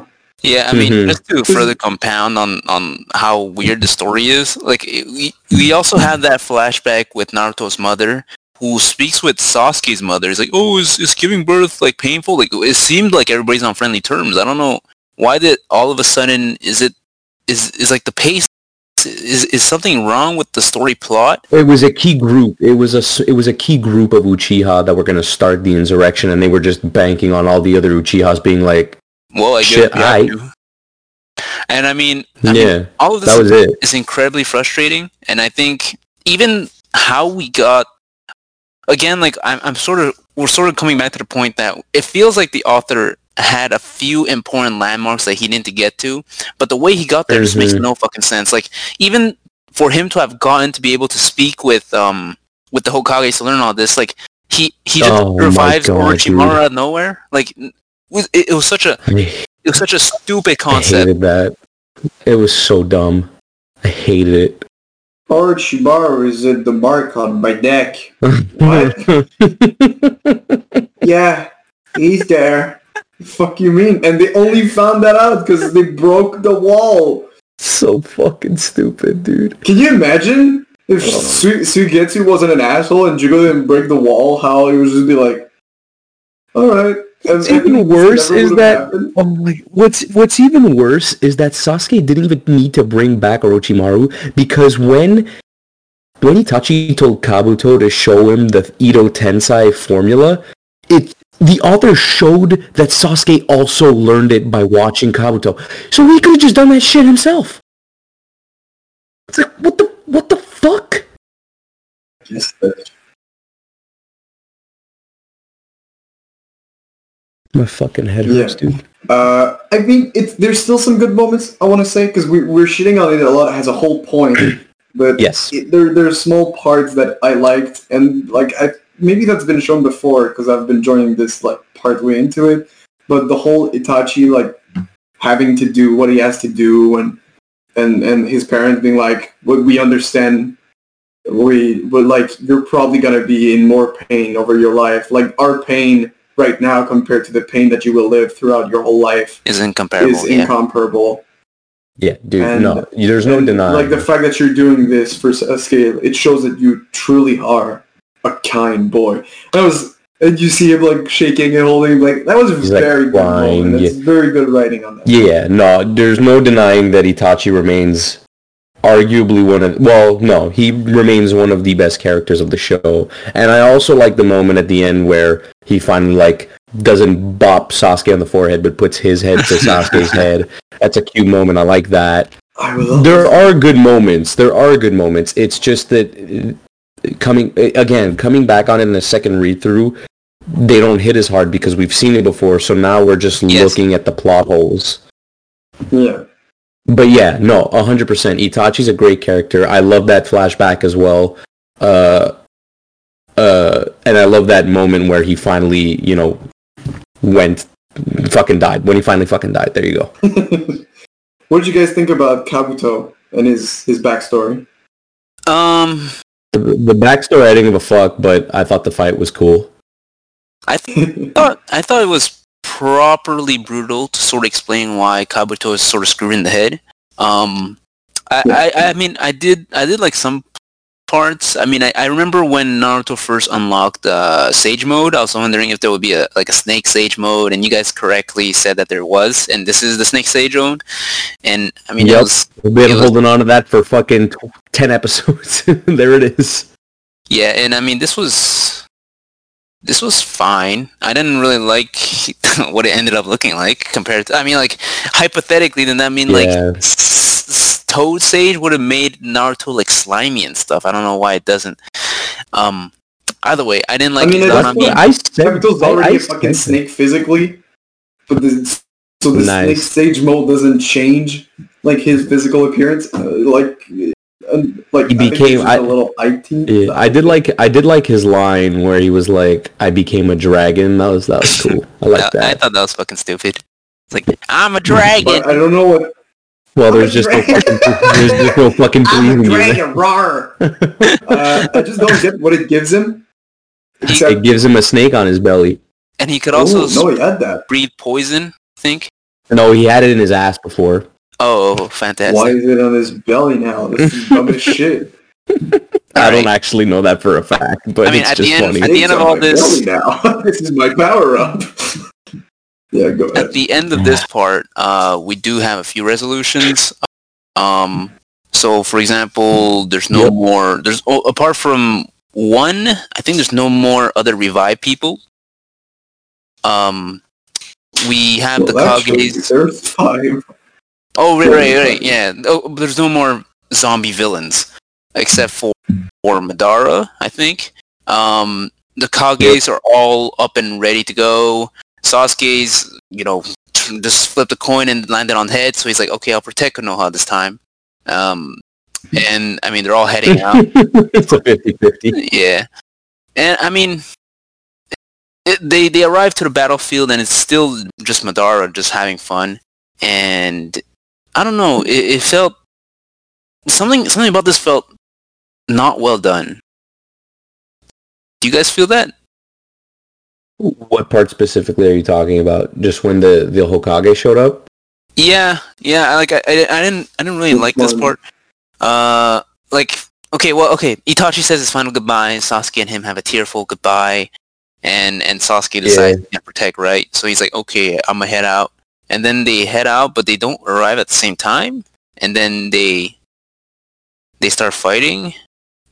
yeah. I mean,
Mhm.
just to further compound on on how weird the story is, like we we also have that flashback with Naruto's mother. Who speaks with Sasuke's mother? It's like, oh, is, is giving birth like painful? Like it seemed like everybody's on friendly terms. I don't know why did all of a sudden is it is is like the pace is is something wrong with the story plot?
It was a key group. It was a s- it was a key group of Uchiha that were gonna start the insurrection, and they were just banking on all the other Uchihas being like,
Well, I
Shit, I-
to. And I mean, I mean,
yeah,
all of this
that was it.
is incredibly frustrating and i think even how we got again like I'm, I'm sort of we're sort of coming back to the point that it feels like the author had a few important landmarks that he didn't get to but the way he got there just makes
Mhm.
no fucking sense like even for him to have gotten to be able to speak with um with the Hokage to learn all this like he he just
Oh
revives
God,
Orochimaru out of nowhere like was, it, it was such a
I,
it was such a stupid concept.
I hated that. It was so dumb. I hated it.
Orochimaru is in the Markon by deck. What? Yeah, he's there. Fuck you mean? And they only found that out because they broke the wall.
so fucking stupid, dude.
Can you imagine if
Oh.
Su- Suigetsu wasn't an asshole and Jugo didn't break the wall? How he would just be like, "All right."
What's even worse is that oh my, what's what's even worse is that Sasuke didn't even need to bring back Orochimaru because when when Itachi told Kabuto to show him the Edo Tensei formula, it the author showed that Sasuke also learned it by watching Kabuto. So he could have just done that shit himself. It's like what the what the fuck?
Yes, but-
My fucking head
Yeah.
hurts, dude.
Uh, I mean, it's there's still some good moments I want to say because we we're shitting on it a lot as a whole point, but
Yes.
it, there there's small parts that I liked and like I maybe that's been shown before because I've been joining this like part way into it, but the whole Itachi like having to do what he has to do and and and his parents being like, "What we understand." We, but like, you're probably gonna be in more pain over your life. Like our pain right now compared to the pain that you will live throughout your whole life
is incomparable
is
yeah
incomparable.
Yeah, dude.
And-
no, there's no denying.
Like the fact that you're doing this for a scale, it shows that you truly are a kind boy. That was, and you see him like shaking and holding, like that was
He's, like,
very good.
crying,
moment. That's very good writing on that.
Yeah, no, there's no denying that Itachi remains arguably one of well, no, he remains one of the best characters of the show. And I also like the moment at the end where he finally like doesn't bop Sasuke on the forehead, but puts his head to Sasuke's head. That's a cute moment. I like that.
I love
There are good moments. There are good moments. It's just that uh, coming again, coming back on it in a second read through, they don't hit as hard because we've seen it before. So now we're just
Yes.
looking at the plot holes.
Yeah.
But yeah, no, hundred percent. Itachi's a great character. I love that flashback as well. Uh, uh, and I love that moment where he finally, you know, went, fucking died. When he finally fucking died. There you go.
what did you guys think about Kabuto and his his backstory?
Um,
The, the backstory, I didn't give a fuck, but I thought the fight was cool.
I thought I thought it was properly brutal to sort of explain why Kabuto is sort of screwed in the head. Um, I, I, I mean, I did I did like some parts. I mean, I, I remember when Naruto first unlocked uh, Sage mode. I was wondering if there would be a like a Snake Sage mode, and you guys correctly said that there was, and this is the Snake Sage mode. And I mean,
Yep.
was
We've been
was-
holding on to that for fucking ten episodes. there it is.
Yeah, and I mean this was this was fine. I didn't really like what it ended up looking like compared to. I mean, like hypothetically, then that mean like s- s- Toad Sage would have made Naruto like slimy and stuff. I don't know why it doesn't. Um, either way, I didn't like
mean,
his
that's
That's
what
Izanami.
what I said.
Kabuto's
I-
already
I
a fucking snake physically, but the, so the
Nice.
snake sage mode doesn't change like his physical appearance. Uh, like, like
He became-
it's just
I-
a little IT.
Yeah, I did like I did like his line where he was like, "I became a dragon." That was that was cool. I like
that. I thought that was fucking stupid. It's like I'm a dragon.
But I don't know what.
Well, there's just no fucking, there's just no fucking
I'm a
believing you.
dragon, rawr. uh, I just don't get what it gives him.
It
Except,
gives him a snake on his belly.
and he could also
no, he had that.
breathe poison. I think.
No, he had it in his ass before.
Oh, fantastic!
Why is it on his belly now? This is dumb as shit.
I don't actually know that for a fact, but
I mean,
it's
at
just
the end-
funny.
at the end of all this-
belly now. this is my power up. yeah, go
at the end of this part, uh, we do have a few resolutions. Um, so, for example, there's no
Yep.
more. There's oh, apart from one, I think there's no more other revive people. Um, we have the
Well, actually,
Kages.
There's five.
Oh, right, right,
Right.
Yeah. Oh, there's no more zombie villains except for for Madara, I think. Um, the Kages are all up and ready to go. Sasuke's, you know, just flipped a coin and landed on head, so he's like, okay, I'll protect Konoha this time. Um, and I mean, they're all heading out.
it's a 50-50.
yeah, and I mean, it, they they arrive to the battlefield and it's still just Madara just having fun, and I don't know, it, it felt something something about this felt not well done. Do you guys feel that?
What part specifically are you talking about? Just when the the Hokage showed up?
Yeah, yeah. I Like I, I, I didn't, I didn't really like this part. Uh, like okay, well, okay. Itachi says his final goodbye. Sasuke and him have a tearful goodbye, and and Sasuke decides to protect, right? So he's like, okay, I'm gonna head out, and then they head out, but they don't arrive at the same time, and then they they start fighting,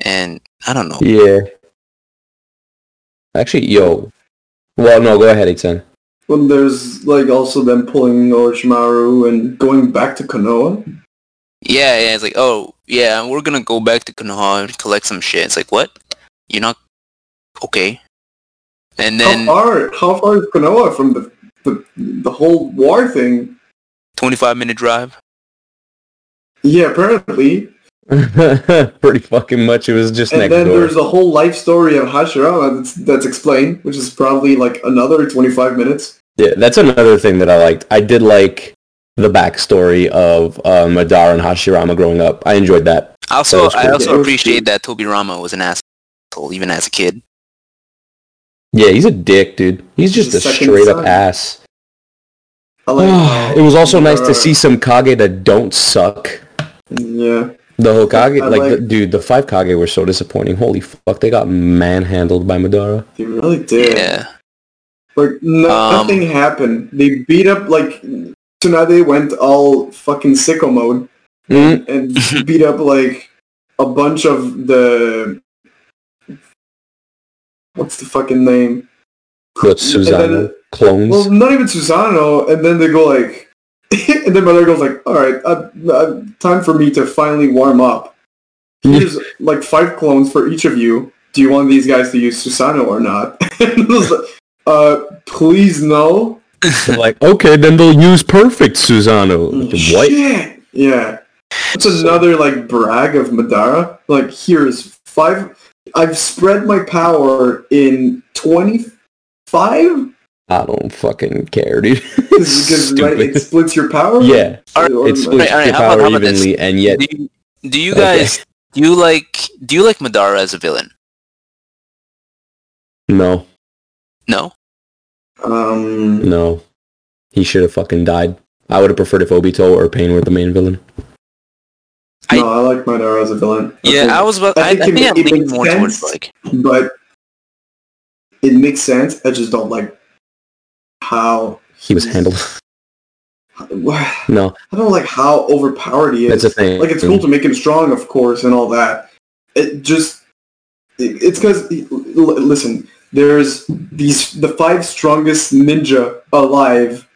and I don't know.
Yeah. Actually, yo. Well, no, go ahead, Ixen.
Well, there's like also them pulling Orochimaru and going back to Konoha.
Yeah, yeah. It's like, oh, yeah, we're gonna go back to Konoha and collect some shit. It's like, what? You're not okay? And then
how far? How far is Konoha from the the the whole war thing?
25 minute drive.
Yeah, apparently.
Pretty fucking much. It was just
And
next
then
door.
there's a whole life story of Hashirama that's, that's explained, which is probably like another 25 minutes.
Yeah, that's another thing that I liked. I did like the backstory of uh, Madara and Hashirama growing up. I enjoyed that.
Also,
That
I also appreciate
cool.
that Tobirama was an asshole even as a kid.
Yeah, he's a dick, dude. He's just
He's
a straight up ass.
Like
it was also nice to see some Kage that don't suck.
Yeah.
The Hokage,
I
like, the, dude, the five Kage were so disappointing. Holy fuck, they got manhandled by Madara.
They really did.
Yeah.
Like no,
Um,
nothing happened. They beat up like Tsunade went all fucking sicko mode
Mm,
and beat up like a bunch of the what's the fucking name?
but Susano
then-
clones.
Well, not even Susano, and then they go like, and then Mother goes like, "All right, uh, uh, time for me to finally warm up. Here's like five clones for each of you. Do you want these guys to use Susano or not?" and was like, uh, please no.
Like, okay, then they'll use perfect Susano. What?
Shit. Yeah. It's another like brag of Madara. Like here's five. I've spread my power in twenty five
I don't fucking care, dude.
because right, it splits your power.
Yeah,
Alright,
Or,
it splits
Alright, alright,
your
how about-
power
how this?
evenly, and yet
Do you, do you
Okay.
guys do you like do you like Madara as a villain?
no,
No.
Um.
no, he should have fucking died. I would have preferred if Obito or Pain were the main villain.
I-
no, I like Madara as a villain. I
Yeah,
think-
I was. About,
I
I, I
think
think
it-
I
it
lean
makes
more towards like.
but it makes sense. I just don't like how
He was handled. No, I
don't like how overpowered he is.
that's a thing.
Like it's cool to make him strong, of course, and all that. It just it, it's because listen, there's these the five strongest ninja alive,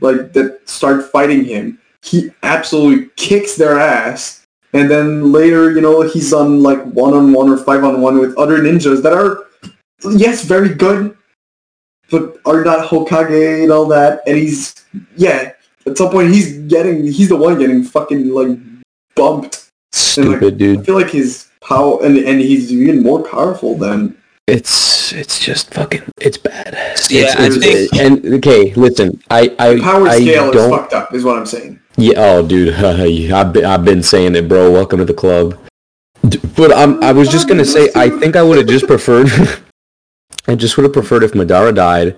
like that start fighting him. He absolutely kicks their ass, and then later, you know, he's on like one on one or five on one with other ninjas that are yes, very good, but are not Hokage and all that. And he's yeah, at some point he's getting he's the one getting fucking like bumped.
Stupid
I
dude.
feel like his power and and he's even more powerful than
It's it's just fucking it's bad.
Yeah,
It's-
I
it's- and okay, listen, I I
the power
I
scale is
don't
fucked up. Is what I'm saying.
Yeah, oh, dude, I've been, I've been saying it, bro. Welcome to the club. But um, I was just gonna say, I think I would have just preferred, I just would have preferred if Madara died,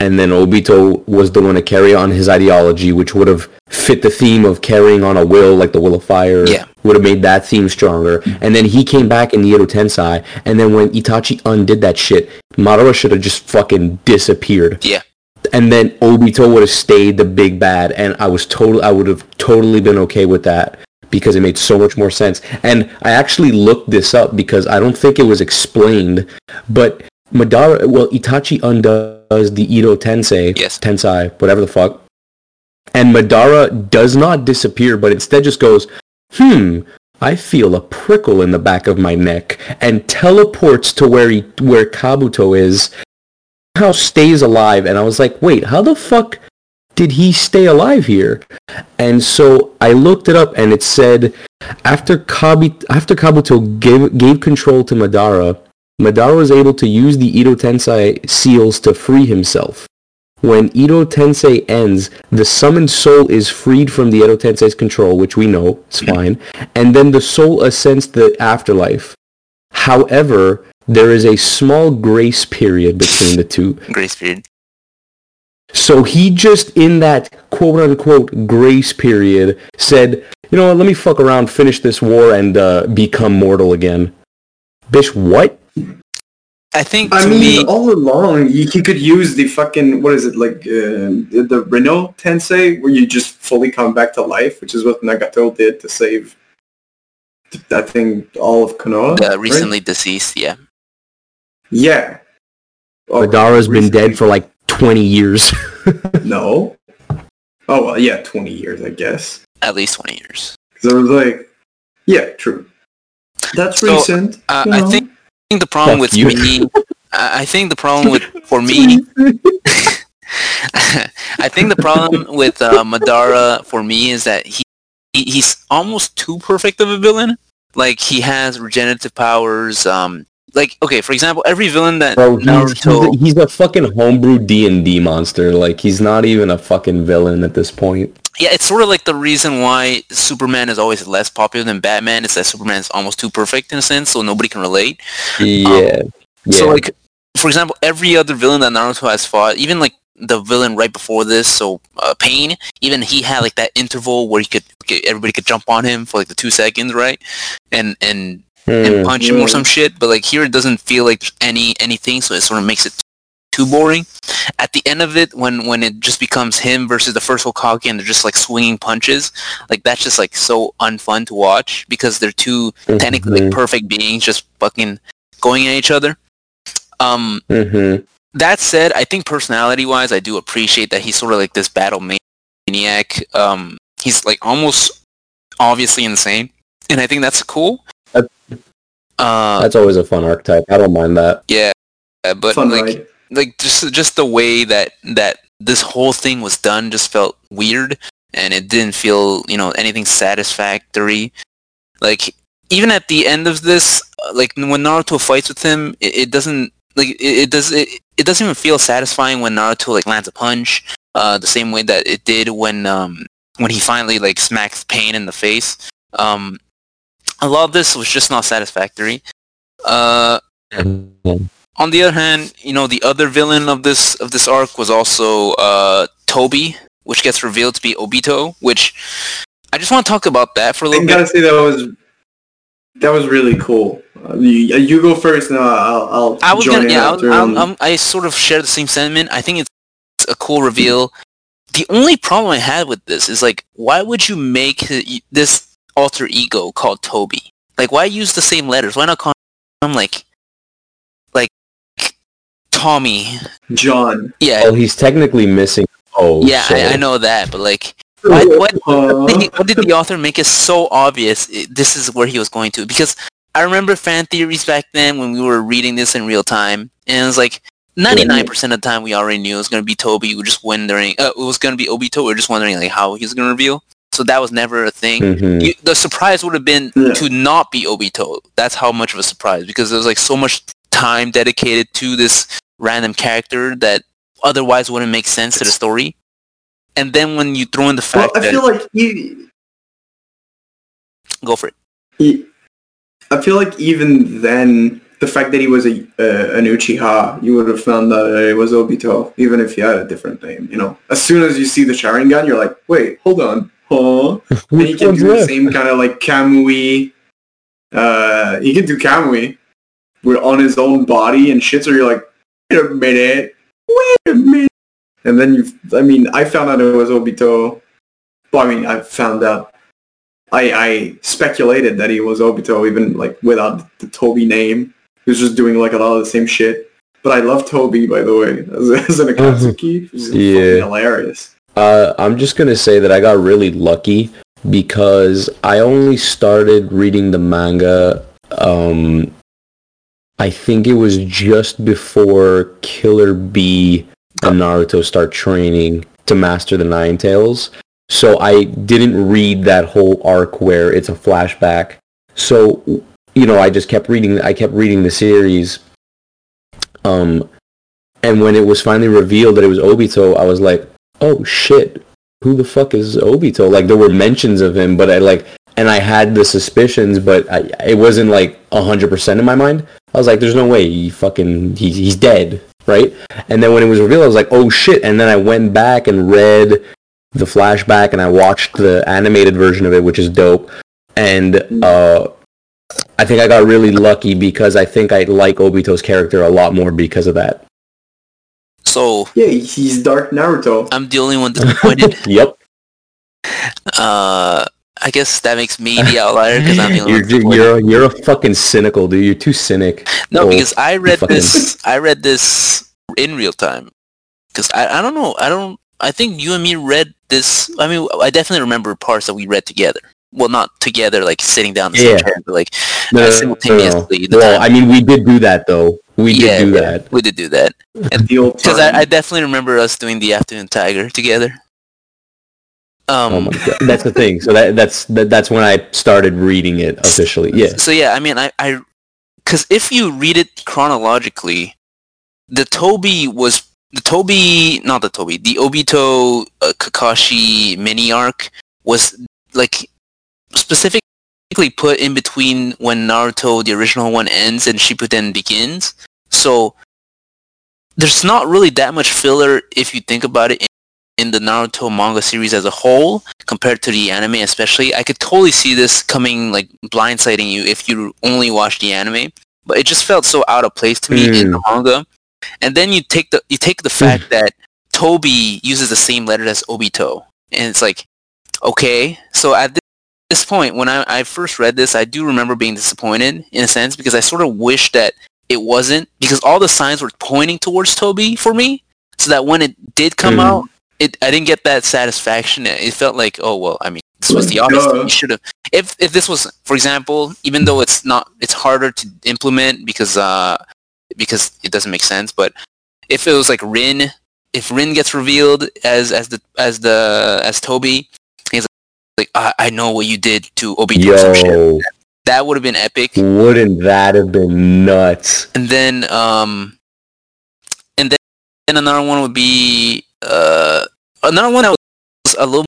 and then Obito was the one to carry on his ideology, which would have fit the theme of carrying on a will, like the will of fire.
Yeah.
Would have made that theme stronger. And then he came back in the Edo Tensei, and then when Itachi undid that shit, Madara should have just fucking disappeared
Yeah.
And then Obito would have stayed the big bad, and I was total. I would have totally been okay with that because it made so much more sense. And I actually looked this up because I don't think it was explained, but Madara, well, Itachi undoes the Edo Tensei,
Yes.
Tensei, whatever the fuck, and Madara does not disappear, but instead just goes, hmm. I feel a prickle in the back of my neck and teleports to where he, where Kabuto is somehow stays alive and I was like, wait, how the fuck did he stay alive here? And so I looked it up and it said after after Kabuto gave gave control to Madara, Madara was able to use the Edo Tensei seals to free himself. When Edo Tensei ends, the summoned soul is freed from the Edo Tensei's control, which we know is fine, and then the soul ascends to the afterlife. However, there is a small grace period between the two.
Grace period.
So he just in that quote unquote grace period said, you know what, let me fuck around, finish this war, and uh, become mortal again. Bish, what?
I think
I mean,
me,
all along he, he could use the fucking what is it like uh, the, the Rinne Tensei, where you just fully come back to life, which is what Nagato did to save. I think all of Konoha.
uh,
right?
recently deceased. Yeah.
Yeah. Oh,
Madara's been dead for like 20 years.
No. Oh well, yeah, twenty years, I guess.
At least twenty years.
Because I was like, yeah, true. That's
So,
recent.
Uh,
you
I
know.
think, I think the problem
Fuck
with
you.
me, I I think the problem with for me, I think the problem with uh, Madara for me is that he, he he's almost too perfect of a villain. Like he has regenerative powers. Um, like okay, for example, every villain that
Bro, he's, he's,
Naruto.
a, he's a fucking homebrew D&D monster. Like, he's not even a fucking villain at this point.
Yeah, it's sort of like the reason why Superman is always less popular than Batman is that Superman is almost too perfect in a sense, so nobody can relate.
Yeah. yeah.
So like, for example, every other villain that Naruto has fought, even like the villain right before this, so uh, Pain, even he had like that interval where he could everybody could jump on him for like the two seconds, right? And and and
Hmm.
punch him or some shit. But like here, it doesn't feel like any anything, so it sort of makes it too boring. At the end of it, when when it just becomes him versus the first Hokage and they're just like swinging punches, like that's just like so unfun to watch because they're 2 technically like, perfect beings just fucking going at each other. Um,
Mm-hmm.
that said, I think personality wise, I do appreciate that he's sort of like this battle maniac. Um, he's like almost obviously insane, and I think that's cool.
That-
Uh,
That's always a fun archetype. I don't mind that.
yeah, but
Fun
like
ride.
like just just the way that that this whole thing was done just felt weird, and it didn't feel you know anything satisfactory. Like even at the end of this, uh, like when Naruto fights with him, it, it doesn't like it, it does it, it doesn't even feel satisfying when Naruto like lands a punch. Uh, the same way that it did when um when he finally like smacks Pain in the face. Um, a lot of this was just not satisfactory. Uh, on the other hand, you know, the other villain of this of this arc was also uh, Toby, which gets revealed to be Obito. Which I just want to talk about that for a
I
little
gotta
bit.
say that was that was really cool. Uh, you, you go first, and I'll I'll
I was
join
gonna,
in
yeah, I. I'm,
um,
I'm, I sort of share the same sentiment. I think it's a cool reveal. The only problem I had with this is like, why would you make this alter ego called Toby? Like, why use the same letters? Why not call him like, like Tommy?
John.
Yeah,
Oh, he's technically missing. Oh,
yeah,
so-
I, I know that, but like, Why, why,
Uh,
why did- why did the author make it so obvious i- this is where he was going to? Because I remember fan theories back then when we were reading this in real time, and it was like 99% of the time we already knew it was going to be Toby. We were just wondering, uh, it was going to be Obito. We were just wondering like how he's going to reveal. So that was never a thing.
Mhm.
You, the surprise would have been
Yeah.
to not be Obito. That's how much of a surprise because there was like so much time dedicated to this random character that otherwise wouldn't make sense to the story. And then when you throw in the
well,
fact
I
that
feel like he,
go for it.
he, I feel like even then, the fact that he was a uh, an Uchiha, you would have found that it was Obito, even if he had a different name. You know, as soon as you see the Sharingan, you're like, wait, hold on, And he can do the same kind of like Kamui. Uh, he can do Kamui with on his own body and shit. So you're like, wait a minute, wait a minute. And then you, I mean, I found out it was Obito. Well, I mean, I found out. I I speculated that he was Obito even like without the Toby name. He was just doing like a lot of the same shit. But I love Toby, by the way, as, as an Akatsuki. He's
Yeah.
hilarious.
Uh, I'm just gonna say that I got really lucky because I only started reading the manga. Um, I think it was just before Killer Bee and Naruto start training to master the Nine Tails. So I didn't read that whole arc where it's a flashback. So you know, I just kept reading. I kept reading the series. Um, and when it was finally revealed that it was Obito, I was like, oh shit, who the fuck is Obito? Like there were mentions of him, but I like, and I had the suspicions, but I, it wasn't like hundred percent in my mind. I was like, there's no way he fucking he's he's dead, right? And then when it was revealed, I was like, oh shit! And then I went back and read the flashback, and I watched the animated version of it, which is dope. And uh, I think I got really lucky because I think I like Obito's character a lot more because of that.
So
Yeah, he's Dark Naruto.
I'm the only one disappointed.
Yep.
uh, I guess that makes me the outlier because I'm the only
you're,
one disappointed.
you're you're a fucking cynical dude. You're too cynic.
No, because I read
fucking-
this. I read this in real time. Because I, I don't know. I don't. I think you and me read this. I mean, I definitely remember parts that we read together. Well, not together, like sitting down in the same
Yeah.
chair, but like
No,
uh,
no, no,
the
Well,
time-
I mean, we did do that though. We did
yeah,
do
yeah,
that.
We did do that because. I, I definitely remember us doing the afternoon tiger together. Um,
Oh my god, that's the thing. So that that's that, that's when I started reading it officially. Yeah.
So yeah, I mean, I, I, because if you read it chronologically, the Toby was the Toby, not the Toby, the Obito uh, Kakashi mini arc was like specifically put in between when Naruto, the original one, ends and Shippuden begins. So there's not really that much filler if you think about it in, the Naruto manga series as a whole compared to the anime especially. I could totally see this coming like blindsiding you if you only watch the anime. But it just felt so out of place to me in the mm. manga. and then you take the you take the mm. fact that Toby uses the same letter as Obito, and it's like, okay, so at this, point, when I, I first read this, I do remember being disappointed in a sense because I sort of wish that it wasn't because all the signs were pointing towards Toby for me, so that when it did come
Mhm.
out, it I didn't get that satisfaction. It felt like, oh well, I mean, this was the obvious.
Duh.
You should have. If if this was, for example, even though it's not, it's harder to implement because uh because it doesn't make sense. But if it was like Rin, if Rin gets revealed as as the as the as Toby, like, I, I know what you did to Obito or some shit.
Yo,
That would have been epic.
wouldn't that have been nuts?
and then um and then and another one would be uh another one that was a little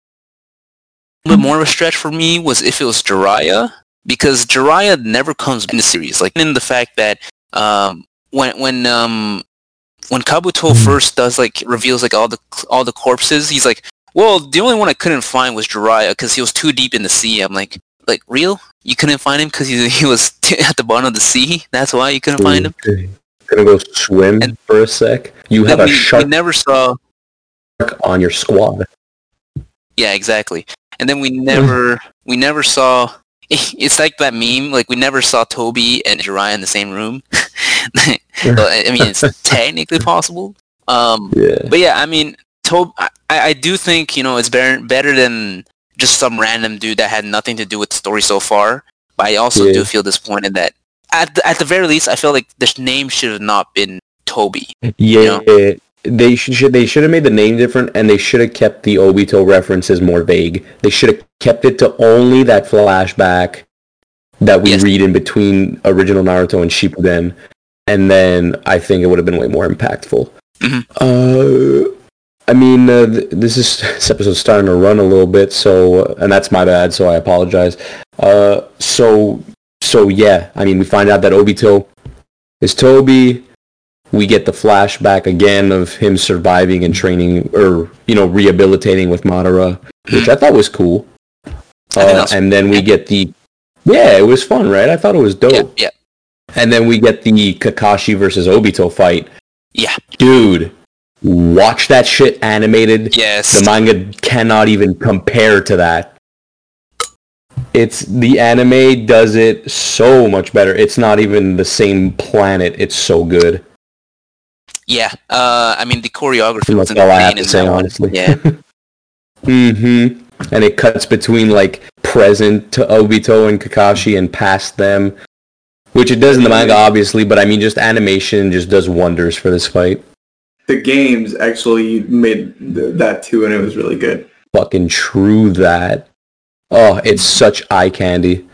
bit more of a stretch for me was if it was Jiraiya because Jiraiya never comes in the series like in the fact that um when when um when Kabuto first does like reveals like all the all the corpses he's like well the only one I couldn't find was Jiraiya because he was too deep in the sea. I'm like like real? You couldn't find him because he, he was at the bottom of the sea? That's why you couldn't find him?
Gonna go swim
And-
for a sec. You have a
we, we never saw
on your squad.
yeah exactly. And then we never we never saw it's like that meme like we never saw toby and Jiraiya in the same room. So, i mean it's technically possible. Um
Yeah.
but yeah i mean toby I, I do think you know it's better better than just some random dude that had nothing to do with the story so far but i also
Yeah.
do feel disappointed that at the, at the very least i feel like the name should have not been toby
Yeah, they should, should they should have made the name different, and they should have kept the Obito references more vague. They should have kept it to only that flashback that we
Yes.
read in between original Naruto and Shippuden, and then I think it would have been way more impactful.
Mhm.
Uh, I mean, uh, th- this is this episode's starting to run a little bit, so and that's my bad, so I apologize. Uh, so so yeah, I mean, we find out that Obito is Toby we get the flashback again of him surviving and training or you know rehabilitating with Madara, which I thought was cool. Uh, and then we get the yeah, it was fun, right? I thought it was dope.
yeah yeah
And then we get the Kakashi versus Obito fight.
yeah
Dude, watch that shit animated.
yes
The manga cannot even compare to that. It's the anime does it so much better. It's not even the same planet. It's so good.
Yeah, uh, I mean the choreography was
all I have to say, honestly.
Yeah,
Mm-hmm. And it cuts between like present to Obito and Kakashi and past them, which it does in the manga, obviously. But I mean, just animation just does wonders for this fight.
The games actually made th- that too, and it was really good.
Fucking true that. Oh, it's such eye candy.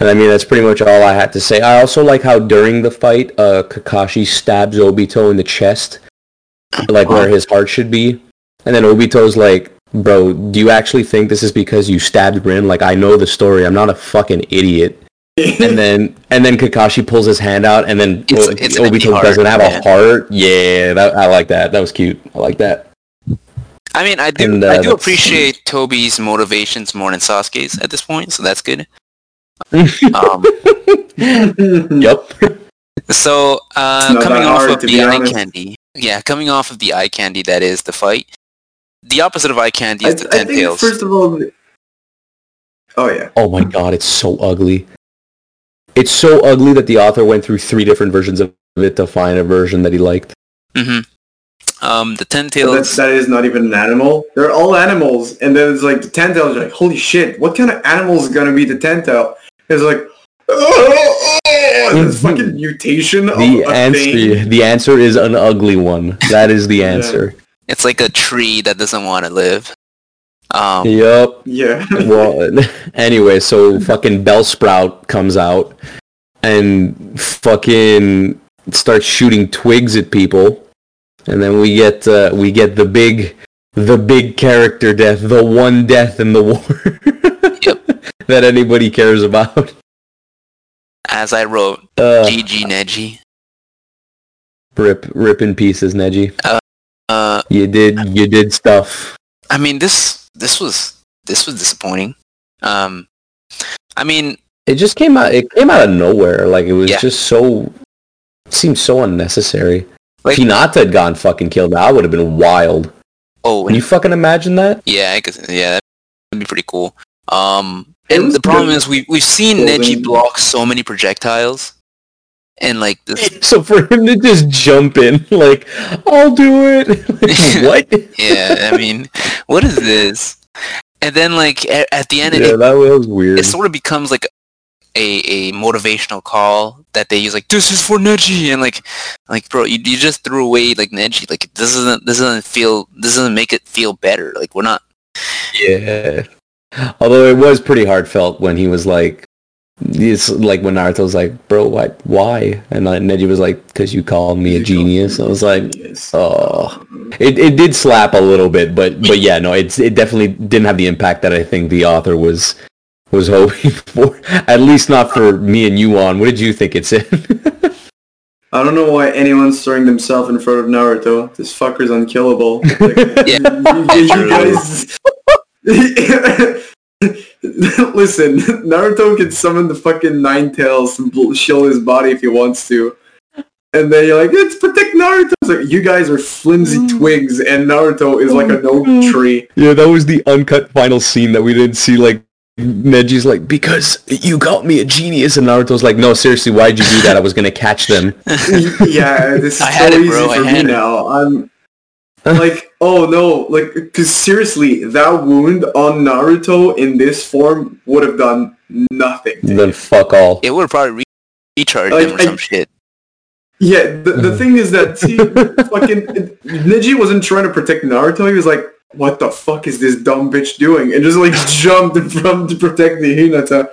And I mean, that's pretty much all I had to say. I also like how during the fight, uh, Kakashi stabs Obito in the chest, like where his heart should be. And then Obito's like, bro, do you actually think this is because you stabbed Rin? Like, I know the story. I'm not a fucking idiot. And then, and then Kakashi pulls his hand out, and then
It's-
O-
it's
Obito doesn't have
yeah.
a heart. Yeah, that, I like that. That was cute. I like that.
I mean I do
And, uh,
I do appreciate Toby's motivations more than Sasuke's at this point, so that's good. Um,
Yep.
so uh, coming off
hard,
of the eye
honest.
candy, yeah, coming off of the eye candy that is the fight. The opposite of eye candy
I,
is the
I
ten
think
tails.
first of all, oh yeah,
Oh my god, it's so ugly. It's so ugly that the author went through three different versions of it to find a version that he liked.
hmm Um, the ten
but
tails.
that's, that is not even an animal. They're all animals, and then it's like the ten tails. Like holy shit, what kind of animal is gonna be the ten tail? It's like. this fucking mutation
The
a
answer,
thing.
the answer is an ugly one. That is the answer.
It's like a tree that doesn't want to live. Um,
Yep.
Yeah.
Well, anyway, so fucking Bellsprout comes out and fucking starts shooting twigs at people, and then we get uh, we get the big the big character death, the one death in the war yep. that anybody cares about.
as I wrote,
Uh,
GG Neji.
rip rip in pieces, Neji.
Uh,
You did you did stuff.
I mean this this was this was disappointing. Um, I mean,
It just came out. It came out of nowhere. Like it was
Yeah.
just so. Seemed so unnecessary.
Like-
Hinata had gone fucking killed, that would have been wild.
Oh,
Can you fucking imagine that?
yeah, I yeah, that'd be pretty cool. Um, and the problem
good.
is we we've seen Neji block so many projectiles, and like this,
So for him to just jump in, like, I'll do it. like, what?
yeah, I mean, what is this? And then like at, at the end,
Yeah,
it,
that was weird.
it sort of becomes like a a motivational call that they use like this is for Neji and like like bro you, you just threw away like Neji like this doesn't this doesn't feel this doesn't make it feel better like we're not
Yeah. Although it was pretty heartfelt when he was like, it's like when Naruto was like, bro, what, why? And then Neji was like, because you called me a genius. I was like, oh. It, it did slap a little bit, but but yeah, no, it's it definitely didn't have the impact that I think the author was was hoping for. At least not for me and you on. What did you think it said?
I don't know why anyone's throwing themselves in front of Naruto. This fucker's unkillable. Like,
Yeah,
you, you guys. Listen, Naruto can summon the fucking Nine Tails and bl- shield his body if he wants to. And then you're like, it's protect Naruto. It's like, you guys are flimsy mm. twigs and Naruto is like an oak mm. tree.
yeah, that was the uncut final scene that we didn't see. Like Neji's like, because you called me a genius, and Naruto's like, no, seriously, why'd you do that? I was gonna catch them.
yeah, this is
I
so
had it,
easy
bro, I
for me
had it.
now. I'm like, oh no, like, because seriously, that wound on Naruto in this form would have done nothing. to
then
him.
fuck all.
it would have probably re- recharge
Like,
him or
I-
some shit
Yeah, the, the mm. thing is that see, fucking Neji wasn't trying to protect Naruto. He was like, "What the fuck is this dumb bitch doing?" And just like jumped from to protect the Hinata.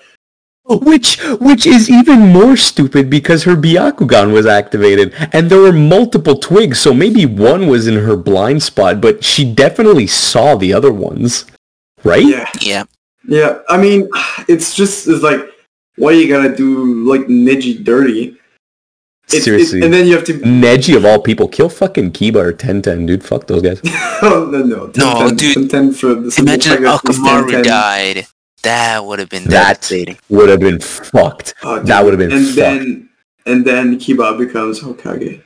Which which is even more stupid because her Byakugan was activated and there were multiple twigs, so maybe one was in her blind spot, but she definitely saw the other ones. Right?
Yeah,
yeah
yeah. I mean, it's just it's like, why you gotta do like Neji dirty? It- it-
Seriously.
and then you have to.
Neji of all people, kill fucking Kiba or Tenten, dude. Fuck those guys.
oh, no, no,
No,
10,
dude.
10 for the
imagine
fact
Akamaru died that would have been
That-
devastating
Would have been fucked.
Oh.
That would have been
And
fucked.
then, and then Kiba becomes Hokage.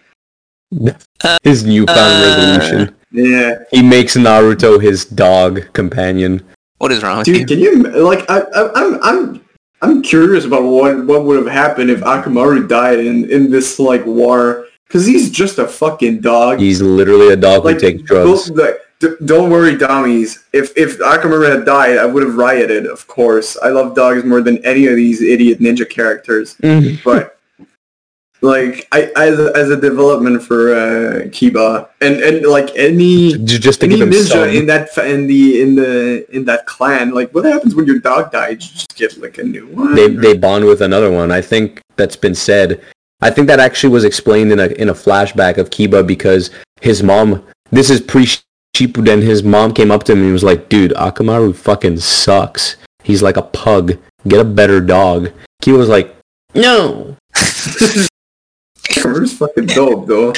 His newfound
Uh,
resolution.
Yeah,
He makes Naruto his dog companion.
what is wrong with
dude.
you
Can you like? I, I, I'm, I'm, I'm curious about what what would have happened if Akamaru died in in this like war. Because he's just a fucking dog.
He's literally a dog
like,
who takes drugs.
don't- like, d- don't worry, dummies. If if Akamaru had died, I would have rioted. Of course, I love dogs more than any of these idiot ninja characters.
Mhm.
but like I as a, as a development for uh, Kiba and and like any
Just
any
give
ninja
some.
in that in the in the in that clan like what happens when your dog dies? You just get like a new one.
they they bond with another one. I think that's been said. I think that actually was explained in a in a flashback of Kiba because his mom. This is pre Shippuden. His mom came up to him and was like, "Dude, Akamaru fucking sucks. He's like a pug. Get a better dog." Kiba was like, "No."
Akamaru's fucking dope though.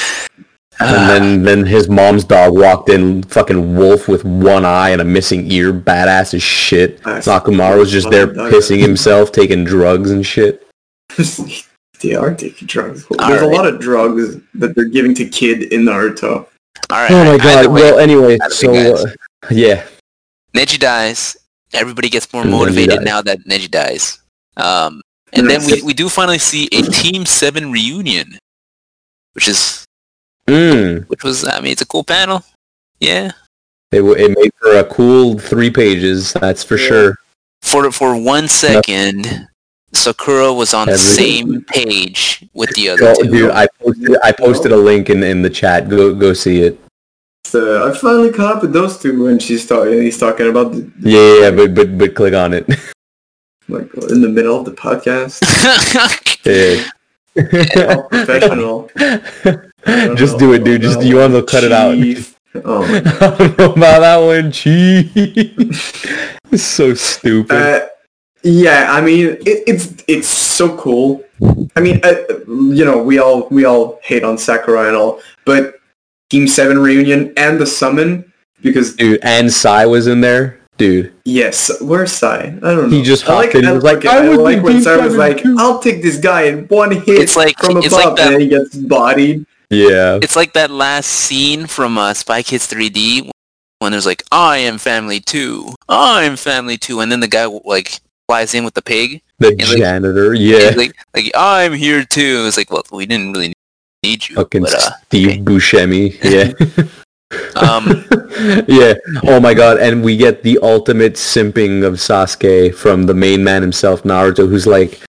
And then then his mom's dog walked in, fucking wolf with one eye and a missing ear, badass as shit. Akamaru was just there pissing himself, taking drugs and shit.
they are taking drugs. There's a lot of drugs that they're giving to kid in Naruto.
All right
Oh my god.
way,
Well, anyway, so uh, yeah,
Neji dies. Everybody gets more motivated now that Neji dies. Um, and then we, we do finally see a Team Seven reunion, which is
mm,
which was I mean it's a cool panel. Yeah.
it it made for a cool three pages. That's for
Yeah.
sure.
For for one second, Sakura was on the same page with the other
Oh,
two.
dude, I posted I posted a link in, in the chat. Go go see it.
So I finally caught up with those two when she's talking. He's talking about the,
Yeah, yeah, yeah, but but but click on it.
like in the middle of the podcast.
yeah.
All professional.
Just do it, dude. Just you want to cut it out.
Oh my god.
I don't know about that one, cheese. it's so stupid.
Uh, yeah, I mean, it, it's it's so cool. I mean, uh, you know, we all we all hate on Sakura and all, but Team Seven reunion and the summon because
dude, and Sai was in there. Dude,
yes, where's Sai? I don't know.
He just
I like,
in, he
I
was like,
okay,
"I
I
was
like when Sai was like,
too."
"I'll take this guy in one hit
It's like-
from
it's
above,"
like that-
and then he gets bodied.
Yeah.
It's like that last scene from uh, Spy Kids 3D when there's like, I am family too. I am family too. And then the guy like flies in with the pig.
The
And, like-
janitor. Yeah.
Like, like I'm here too. It's like, well, we didn't really need you.
Fucking
but, uh,
Steve
okay.
Buscemi. Yeah.
Um,
yeah. Oh my god. And we get the ultimate simping of Sasuke from the main man himself, Naruto, who's like,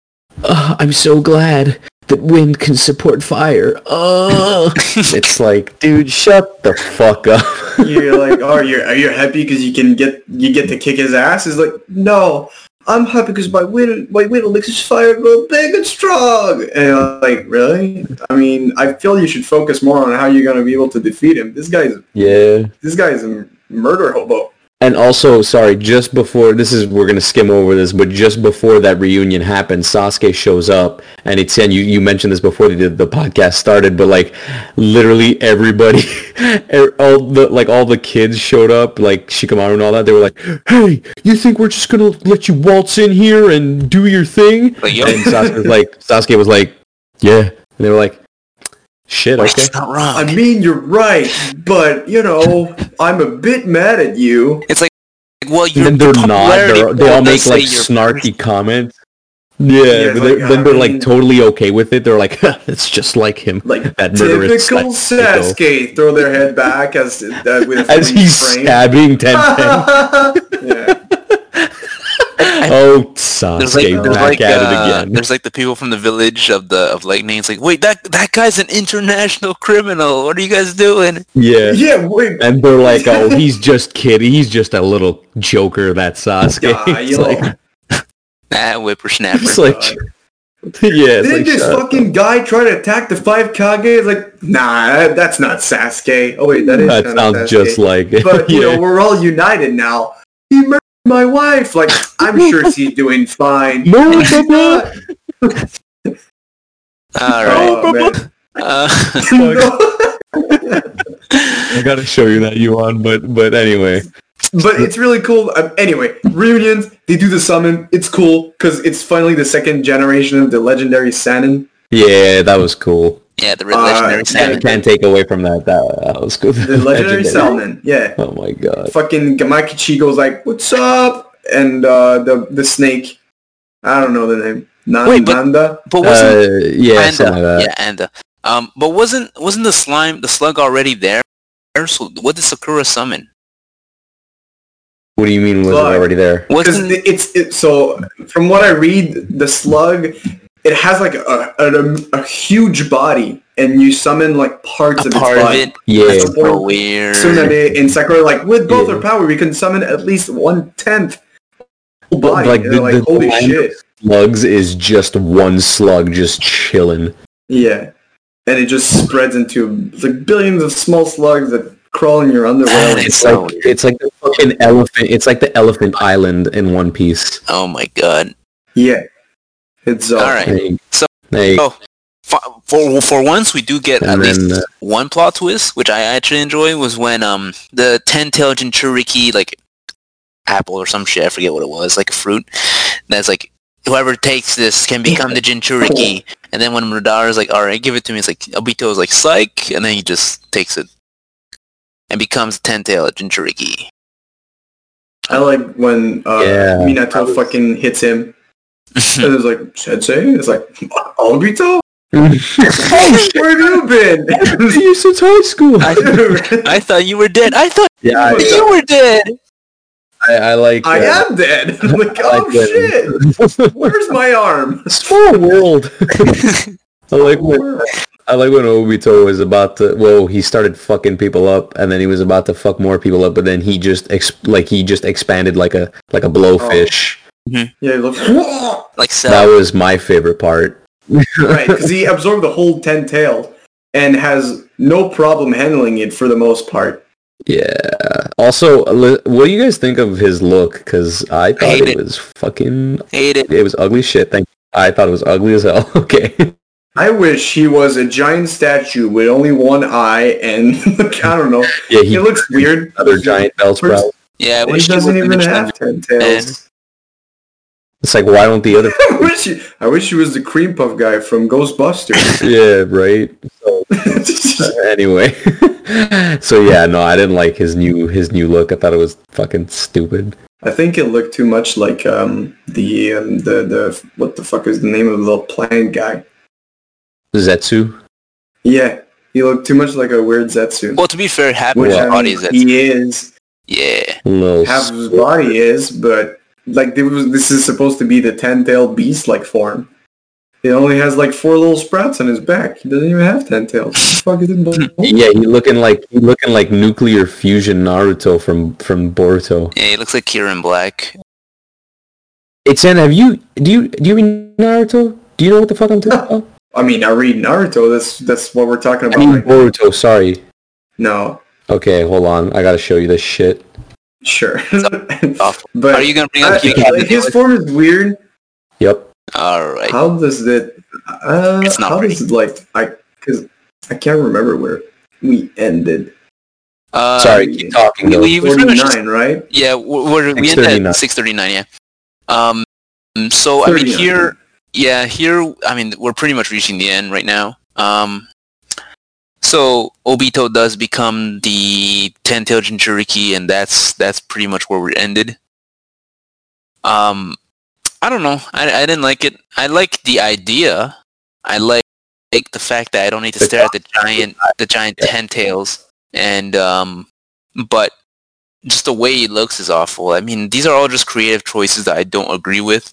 "Ugh, I'm so glad that wind can support fire. Oh. it's like, dude, shut the fuck up.
You're like, oh, you're are you happy because you can get you get to kick his ass? It's like, no, I'm happy because my will my will makes his fire grow big and strong. And I'm like, really? I mean, I feel you should focus more on how you're gonna be able to defeat him. This guy's
yeah.
this guy's a murder hobo.
And also, sorry, just before this is we're gonna skim over this, but just before that reunion happens, Sasuke shows up, and it's and you you mentioned this before the the podcast started, but like literally everybody, er- all the like all the kids showed up, like Shikamaru and all that. They were like, "Hey, you think we're just gonna let you waltz in here and do your thing?"
yo,
And Sasuke was like, Sasuke was like, "Yeah," and they were like, "Shit, okay."
it's not wrong.
I mean, you're right, but you know, I'm a bit mad at you.
it's like, well, you're
then they're not. They're, they all make like
say you're-
snarky comments. Yeah,
Yeah,
but
like,
then
I
they're like
mean-
totally okay with it. They're like, it's just like him.
Like
that murderous
typical
psycho.
Sasuke, throw their head back as uh, with a
As he's
frame.
stabbing Ten Ten.
yeah.
oh,
There's like, there's
back
like,
at
uh,
it again.
there's like the people from the village of the of Lightning. It's like, wait, that that guy's an international criminal. What are you guys doing?
Yeah.
Yeah, wait.
And they're like, oh, he's just kidding. He's just a little joker, that Sasuke.
Yeah,
it's
yo.
like,
Ah, whippersnapper.
it's like, yeah, it's
Didn't
like,
this
shut up.
fucking guy try to attack the five Kage? It's like, nah, that's not Sasuke. Oh wait, that is
that
kinda
sounds
Sasuke.
just like it.
But you
yeah.
know, we're all united now. He murdered my wife. Like, I'm sure she's doing fine.
No,
And she's
Papa.
not.
All right.
Oh, man.
Uh,
No.
I gotta show you that you on, but but anyway.
But it's really cool. Um, anyway, reunions, they do the summon. It's cool because it's finally the second generation of the legendary Sannin.
Yeah, that was cool.
Yeah, the
Uh,
legendary
yeah.
Saiyan.
I can't take away from that. That, that was cool.
The legendary Salmon. Yeah.
Oh my god.
Fucking Gamakichi goes like, what's up? And uh, the the snake, I don't know the name. Nan-
Wait, but-
Nanda?
But wasn't
Uh, yeah,
Anda,
something like that.
yeah, Anda. Um, but wasn't wasn't the slime the slug already there? So what did Sakura summon?
What do you mean was
Slug.
it already there?
Because
Wasn't
it's it, so from what I read, the slug, it has like a, a, a huge body, and you summon like parts
a
of its
part of it?
Yeah,
That's
So weird.
Tsunade and Sakura are like with both
Yeah.
our power, we can summon at least one tenth body.
like, the-
they're like,
the
holy shit!
slugs is just one slug just chilling.
Yeah, and it just spreads into like billions of small slugs that crawl in your underwear.
That
and
is
It's
so
like it's like the fucking elephant. It's like the elephant island in One Piece.
Oh my god.
yeah, it's uh,
All right.
Hey,
So-
hey,
Oh, For, for for once, we do get at
and
least
then uh,
one plot twist, which I actually enjoy, was when um the ten tail Jinchuriki like apple or some shit, I forget what it was, like a fruit. That's like whoever takes this can become the Jinchuriki. And then when Madara is like, all right, give it to me, it's like Obito is like psych, and then he just takes it and becomes ten tail Jinchuriki.
I like when uh,
Yeah.
Minato fucking hits him, and it's like Sensei. It's like Obito.
oh
Where have you been?
you since high school.
I, I thought you were dead. I thought
yeah, I,
you were dead.
I, I like.
I
uh,
am dead. I'm like, oh
like
shit! Where's my arm?
Small world. I like when I like when Obito was about to. Well, he started fucking people up, and then he was about to fuck more people up, but then he just ex- like he just expanded like a like a blowfish. Mm-hmm.
Yeah, he looks
Like so.
That was my favorite part.
right because he absorbed the whole ten tail and has no problem handling it for the most part.
Yeah. Also, what do you guys think of his look? Because I thought
hate
it,
it.
was fucking.
Hate it.
It was ugly shit. Thank. I thought it was ugly as hell. Okay.
I wish he was a giant statue with only one eye and like, I don't know.
Yeah,
It
he
looks weird.
other giant Bellsprout.
Yeah, I
He doesn't
he
even have ten tails.
It's like why don't the other?
I wish he, I wish he was the cream puff guy from Ghostbusters.
yeah, right. So, anyway, so yeah, no, I didn't like his new his new look. I thought it was fucking stupid.
I think it looked too much like um the um, the the what the fuck is the name of the little plant guy?
Zetsu.
Yeah, he looked too much like a weird Zetsu.
Well, to be fair, half
Which
his body is that.
he is.
Yeah.
Little
half of his body is, but like there was, this is supposed to be the ten-tailed beast-like form. He only has like four little sprouts on his back. He doesn't even have ten tails. What the fuck is?
Yeah, he looking like he looking like nuclear fusion Naruto from from Boruto.
Yeah, he looks like Kieran Black.
Hey, Sen, have you do you do you read Naruto? Do you know what the fuck I'm talking about?
I mean, I read Naruto. That's that's what we're talking
I
about.
mean
right now.
Boruto. Sorry.
No,
Okay, hold on. I gotta show you this shit.
Sure. But
Are you gonna bring up
I-
the
like, his form is weird.
Yep.
All right.
How does it? Uh,
It's not
how
pretty.
does it like? I because I can't remember where we ended.
Uh,
Sorry, keep talking
we,
though.
we, we pretty much just-
right?
yeah, we're, we're, we ended at six thirty nine. Yeah. Um. So I mean, here, yeah, here. I mean, we're pretty much reaching the end right now. Um. So Obito does become the ten-tailed Jinchuriki, and that's that's pretty much where we ended. Um, I don't know. I, I didn't like it. I like the idea. I like, like the fact that I don't need to stare at the giant the giant ten tails, and um, but just the way he looks is awful. I mean, these are all just creative choices that I don't agree with.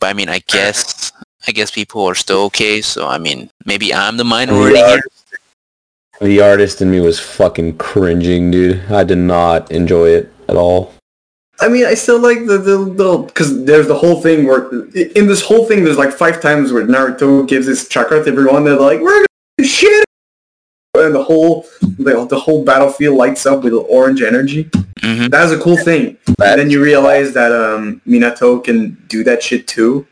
But I mean, I guess I guess people are still okay. So I mean, maybe I'm the minority here.
Artist, the artist in me was fucking cringing, dude. I did not enjoy it at all.
I mean, I still like the the because there's the whole thing where in this whole thing there's like five times where Naruto gives his chakra to everyone. They're like, "We're gonna shit," and the whole the, the whole battlefield lights up with orange energy.
hmm
That's a cool thing.
That-
and then you realize that um, Minato can do that shit too,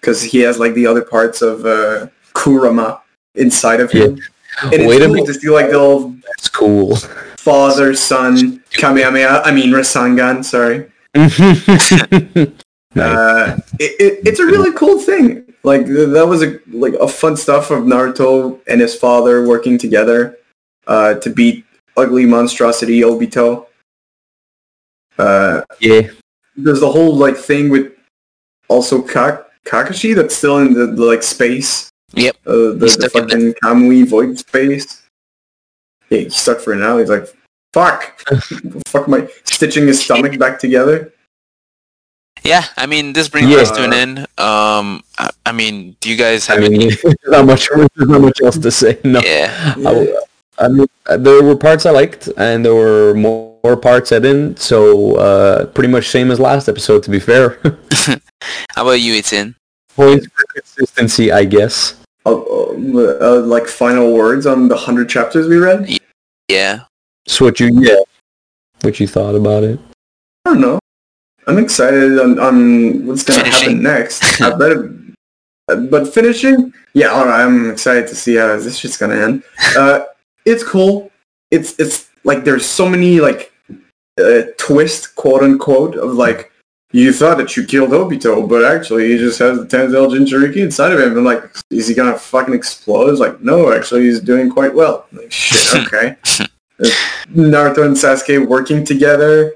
because he has like the other parts of uh, Kurama inside of him. And it's
Wait a
cool
minute.
to see like the old
That's cool.
father son Kamehameha. I mean Rasengan. Sorry. Uh, it, it, it's a really cool thing. Like that was a like a fun stuff of Naruto and his father working together uh, to beat ugly monstrosity Obito. Uh,
yeah.
there's the whole like thing with also Kak- Kakashi that's still in the, the like space.
Yep.
Uh, the, the fucking Kamui void space. Yeah, he's stuck for now. He's like, fuck, fuck my stitching his stomach back together.
Yeah, I mean, this brings
Yeah.
us to an end. Um, I, I mean, do you guys have any?
mean, there's not much. There's not much else to say. No.
Yeah.
I, I mean, uh, there were parts I liked, and there were more, more parts I didn't. So, uh, pretty much same as last episode. To be fair,
How about you, Etienne?
points for consistency, I guess.
Uh, uh, uh, like final words on the hundred chapters we read?
Yeah.
So, what you yeah, what you thought about it?
I don't know. I'm excited on, on what's gonna
Finishing.
happen next. I bet, it- uh, but finishing, yeah, all right, I'm excited to see how this shit's gonna end. Uh, it's cool. It's it's like there's so many like uh, twist, quote unquote, of like you thought that you killed Obito, but actually he just has the Ten Tail Jinchuriki inside of him. And like, is he gonna fucking explode? It's like, no, actually he's doing quite well. Like, shit, okay. Naruto and Sasuke working together,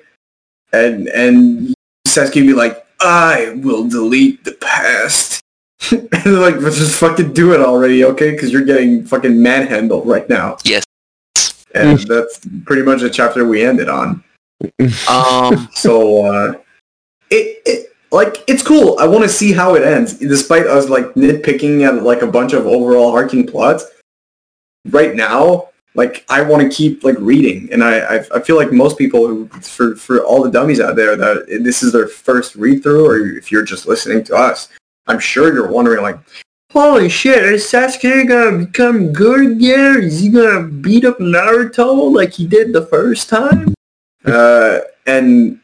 and and Sasuke be like, I will delete the past. and they're like, let's just fucking do it already, okay? Because you're getting fucking manhandled right now.
Yes.
And that's pretty much the chapter we ended on.
Um.
So, uh, it, it like it's cool. I want to see how it ends, despite us like nitpicking at like a bunch of overall arcing plots. Right now, like I want to keep like reading, and I, I I feel like most people who for for all the dummies out there that this is their first read through, or if you're just listening to us, I'm sure you're wondering like. Holy shit, is Sasuke gonna become good again? Is he gonna beat up Naruto like he did the first time? Uh, and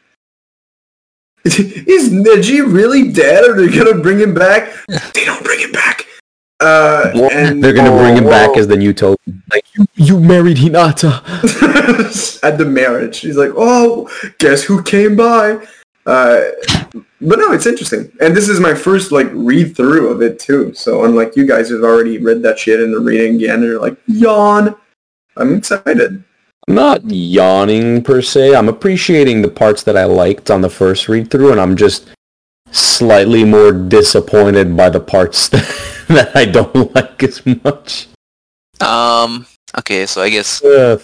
is Neji really dead? Or are they gonna bring him back? They don't bring him back. Uh, and
They're gonna bring him back
Oh,
as the new Toby. Like you, you married Hinata.
at the marriage. He's like, oh, guess who came by? Uh, but no, it's interesting, and this is my first like read through of it too. So unlike you guys who've already read that shit and are reading again, and you're like yawn. I'm excited.
Not yawning per se. I'm appreciating the parts that I liked on the first read through, and I'm just slightly more disappointed by the parts that, that I don't like as much.
Um. Okay, so I guess.
Uh,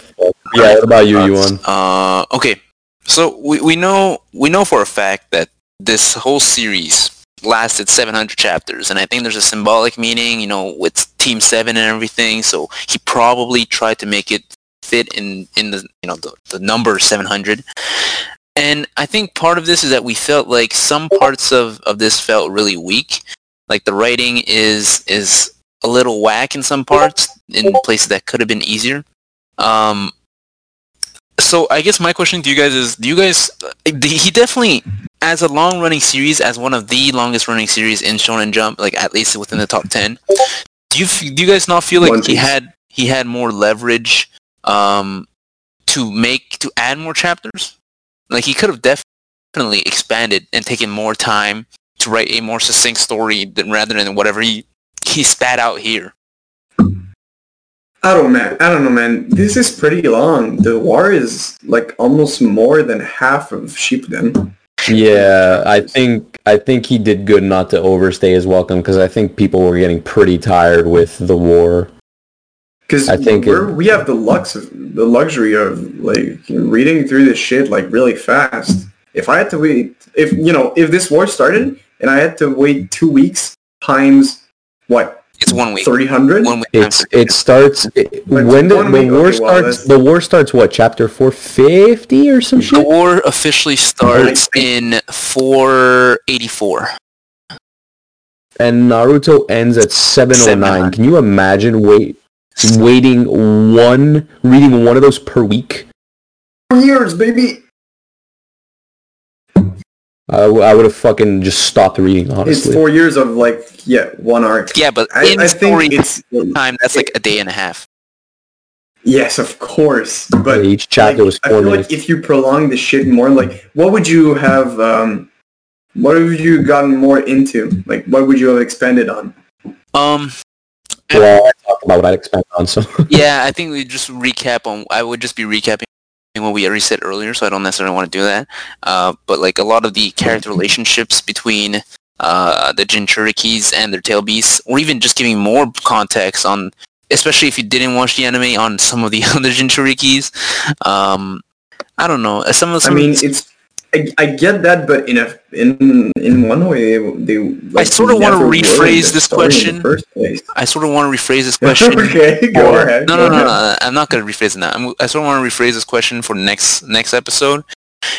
yeah. What about you, Johan?
Uh. Okay. So we we know we know for a fact that this whole series lasted 700 chapters, and I think there's a symbolic meaning, you know, with Team Seven and everything. So he probably tried to make it fit in in the you know the, the number 700 and i think part of this is that we felt like some parts of of this felt really weak. Like the writing is is a little whack in some parts in places that could have been easier. Um so i guess my question to you guys is do you guys he definitely as a long running series as one of the longest running series in shonen jump like at least within the top 10 do you do you guys not feel like he had he had more leverage um to make to add more chapters like he could have definitely expanded and taken more time to write a more succinct story than rather than whatever he he spat out here
I don't man. I don't know, man. This is pretty long. The war is like almost more than half of Shippuden.
Yeah, I think I think he did good not to overstay his welcome because I think people were getting pretty tired with the war.
Because
I think
we're,
it-
we have the lux of the luxury of like reading through this shit like really fast. If I had to wait, if you know, if this war started and I had to wait two weeks times what
it's one week
three hundred,
one week
It's it starts it, when the,
one
the war
okay, well,
starts.
that's-
The war starts what chapter four fifty or some shit.
the
shit.
war officially starts in 484
and Naruto ends at 709.
709.
Can you imagine wait waiting one reading one of those per week?
Four years, baby.
I, w- I would have fucking just stopped reading Honestly, It's
four years of like yeah one arc.
yeah but
I,
in
I
story
think it's
time that's like a day and a half
yes, of course, but
Each chapter
like,
was
I feel
minutes.
like if you prolong the shit more, like what would you have? Um, what have you gotten more into? Like what would you have expanded on?
um
well, I talked about what I'd expect on. So
yeah i think we just recap on i would just be recapping what we already said earlier so i don't necessarily want to do that uh, but like a lot of the character relationships between uh, the Jinchurikis and their tail beasts or even just giving more context on especially if you didn't watch the anime on some of the other Jinchurikis um, i don't know some of
I
some
mean, it's I, I get that, but in a in in one way, they. Like,
sorta wanna
never were in
rephrase this
story in the
question. i sort of want to rephrase this question
okay, go
for-
ahead.
No,
go
no, no,
ahead.
no. I'm not going to rephrase it now. I'm, I sort of want to rephrase this question for next next episode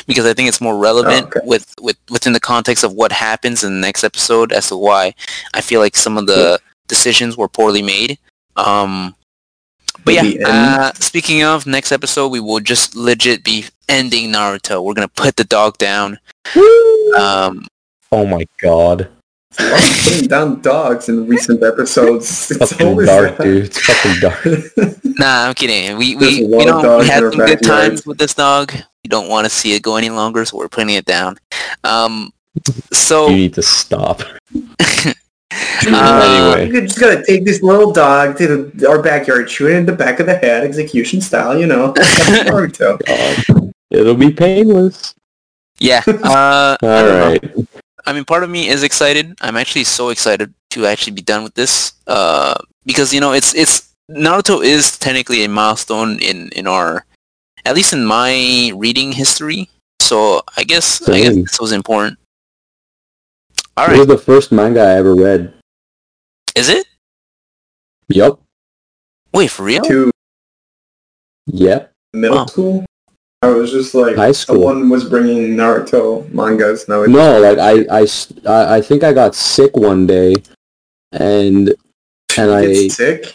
because I think it's more relevant
Oh, okay.
with, with within the context of what happens in the next episode as to why I feel like some of the decisions were poorly made. Um, but yeah, uh, speaking of next episode, we will just legit be ending Naruto. We're gonna put the dog down. Um,
oh my god,
Stop putting down dogs in recent episodes. It's
fucking dark,
that.
dude. It's fucking dark.
nah, I'm kidding. We
There's
we
a lot
you know we had some good times with this dog. We don't want to see it go any longer, so we're putting it down. Um, so
You need to stop.
Uh,
anyway,
You just gotta take this little dog to the, our backyard, shoot it in the back of the head, execution style, you know. Naruto.
God. It'll be painless.
yeah. Uh, I
All
don't know. I mean, part of me is excited. I'm actually so excited to actually be done with this uh, because you know it's it's Naruto is technically a milestone in in our at least in my reading history. So I guess I guess
Same.
this was important. All
It
right,
was the first manga I ever read.
is it?
Yup.
Wait, for real?
To
Yep.
middle
Wow.
school. I was just like,
High school.
someone was bringing Naruto mangas. It's
No, like I, I, I think I got sick one day, and and I
sick.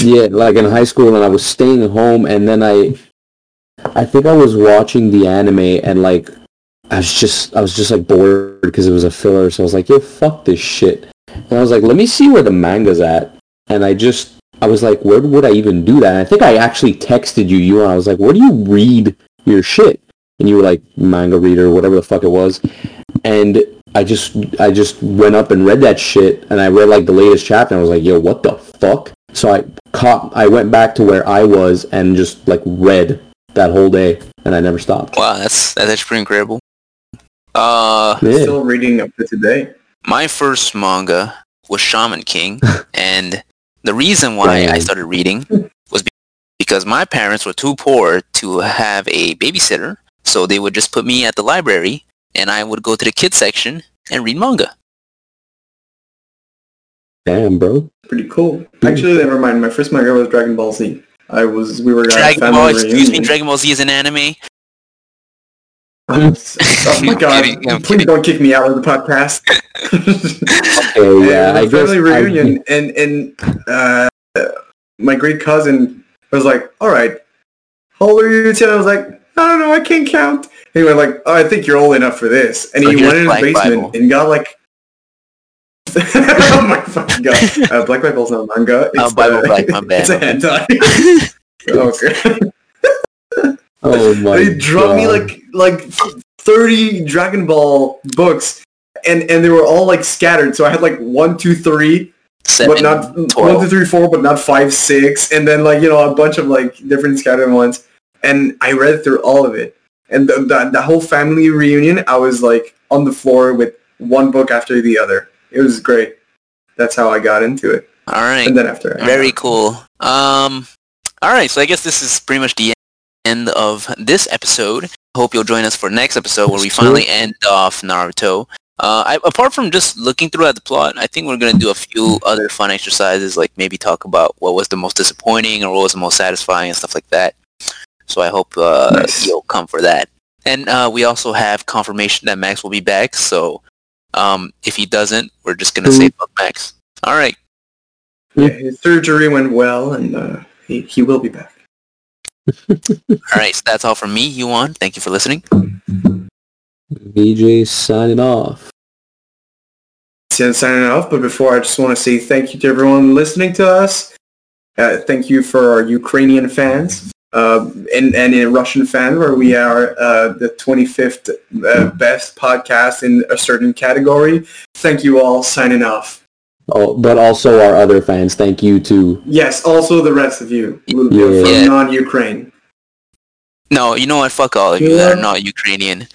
yeah, like in high school, and I was staying home, and then I, I think I was watching the anime, and like I was just I was just like bored because it was a filler, so I was like, yo, fuck this shit, and I was like, let me see where the manga's at, and I just I was like, where would I even do that? And I think I actually texted you, you, and I was like, where do you read your shit? and you were like manga reader, whatever the fuck it was, and I just I just went up and read that shit, and I read like the latest chapter, and I was like, yo, what the fuck? So I caught, I went back to where I was and just like read that whole day, and I never stopped.
Wow, that's that's actually pretty incredible. Uh,
Yeah.
Still reading up to today.
my first manga was Shaman King, and the reason why I started reading was be- because my parents were too poor to have a babysitter, so they would just put me at the library, and I would go to the kids section and read manga.
Damn, bro.
Pretty cool. Actually, never mind. My first manga was Dragon Ball Z. I was we were at a
Dragon
family
Ball, excuse me,
reunion.
Dragon Ball Z is an anime.
oh my god!
kidding,
Please
kidding.
don't kick me out of the podcast.
Okay, yeah,
And
I
a
guess
family
I-
reunion, and and uh, my great cousin was like, "All right, how old are you?" Tim? I was like, "I don't know, I can't count." And he went like, "Oh, I think you're old enough for this." And
So
he went in his
Black
basement
Bible.
and got like. oh my fucking god! Uh, Black Bible's not manga. It's,
Oh, Bible
uh,
Black, my bad,
It's a
my bad.
hentai. okay.
oh my
they dropped me like like thirty Dragon Ball books, and and they were all like scattered. So I had like one, two, three,
Seven,
but not
12.
one, two, three, four, but not five, six, and then like you know a bunch of like different scattered ones. And I read through all of it, and the, the, the whole family reunion, I was like on the floor with one book after the other. It was great. That's how I got into it,
All right.
and then after I-
Very cool. Um, all right, so I guess this is pretty much the end of this episode. Hope you'll join us for next episode where we finally end off Naruto. Uh, I, apart from just looking through at the plot, I think we're gonna do a few other fun exercises, like maybe talk about what was the most disappointing or what was the most satisfying and stuff like that. So I hope uh,
Nice.
you'll come for that. And uh, we also have confirmation that Max will be back. So um, if he doesn't, we're just gonna say fuck Max. All right.
Yeah, his surgery went well, and uh, he he will be back.
All right, so that's all from me, Johan. Thank you for listening.
VJ signing off.
Sin- signing off. But before, I just want to say thank you to everyone listening to us. Uh, thank you for our Ukrainian fans uh, and and a Russian fan, where we are uh, the 25th uh, best podcast in a certain category. Thank you all. Signing off.
Oh, but also our other fans, thank you to
Yes. Also, the rest of you from
Yeah.
Yeah.
non-Ukraine.
No, you know what? Fuck all of you that are not Ukrainian.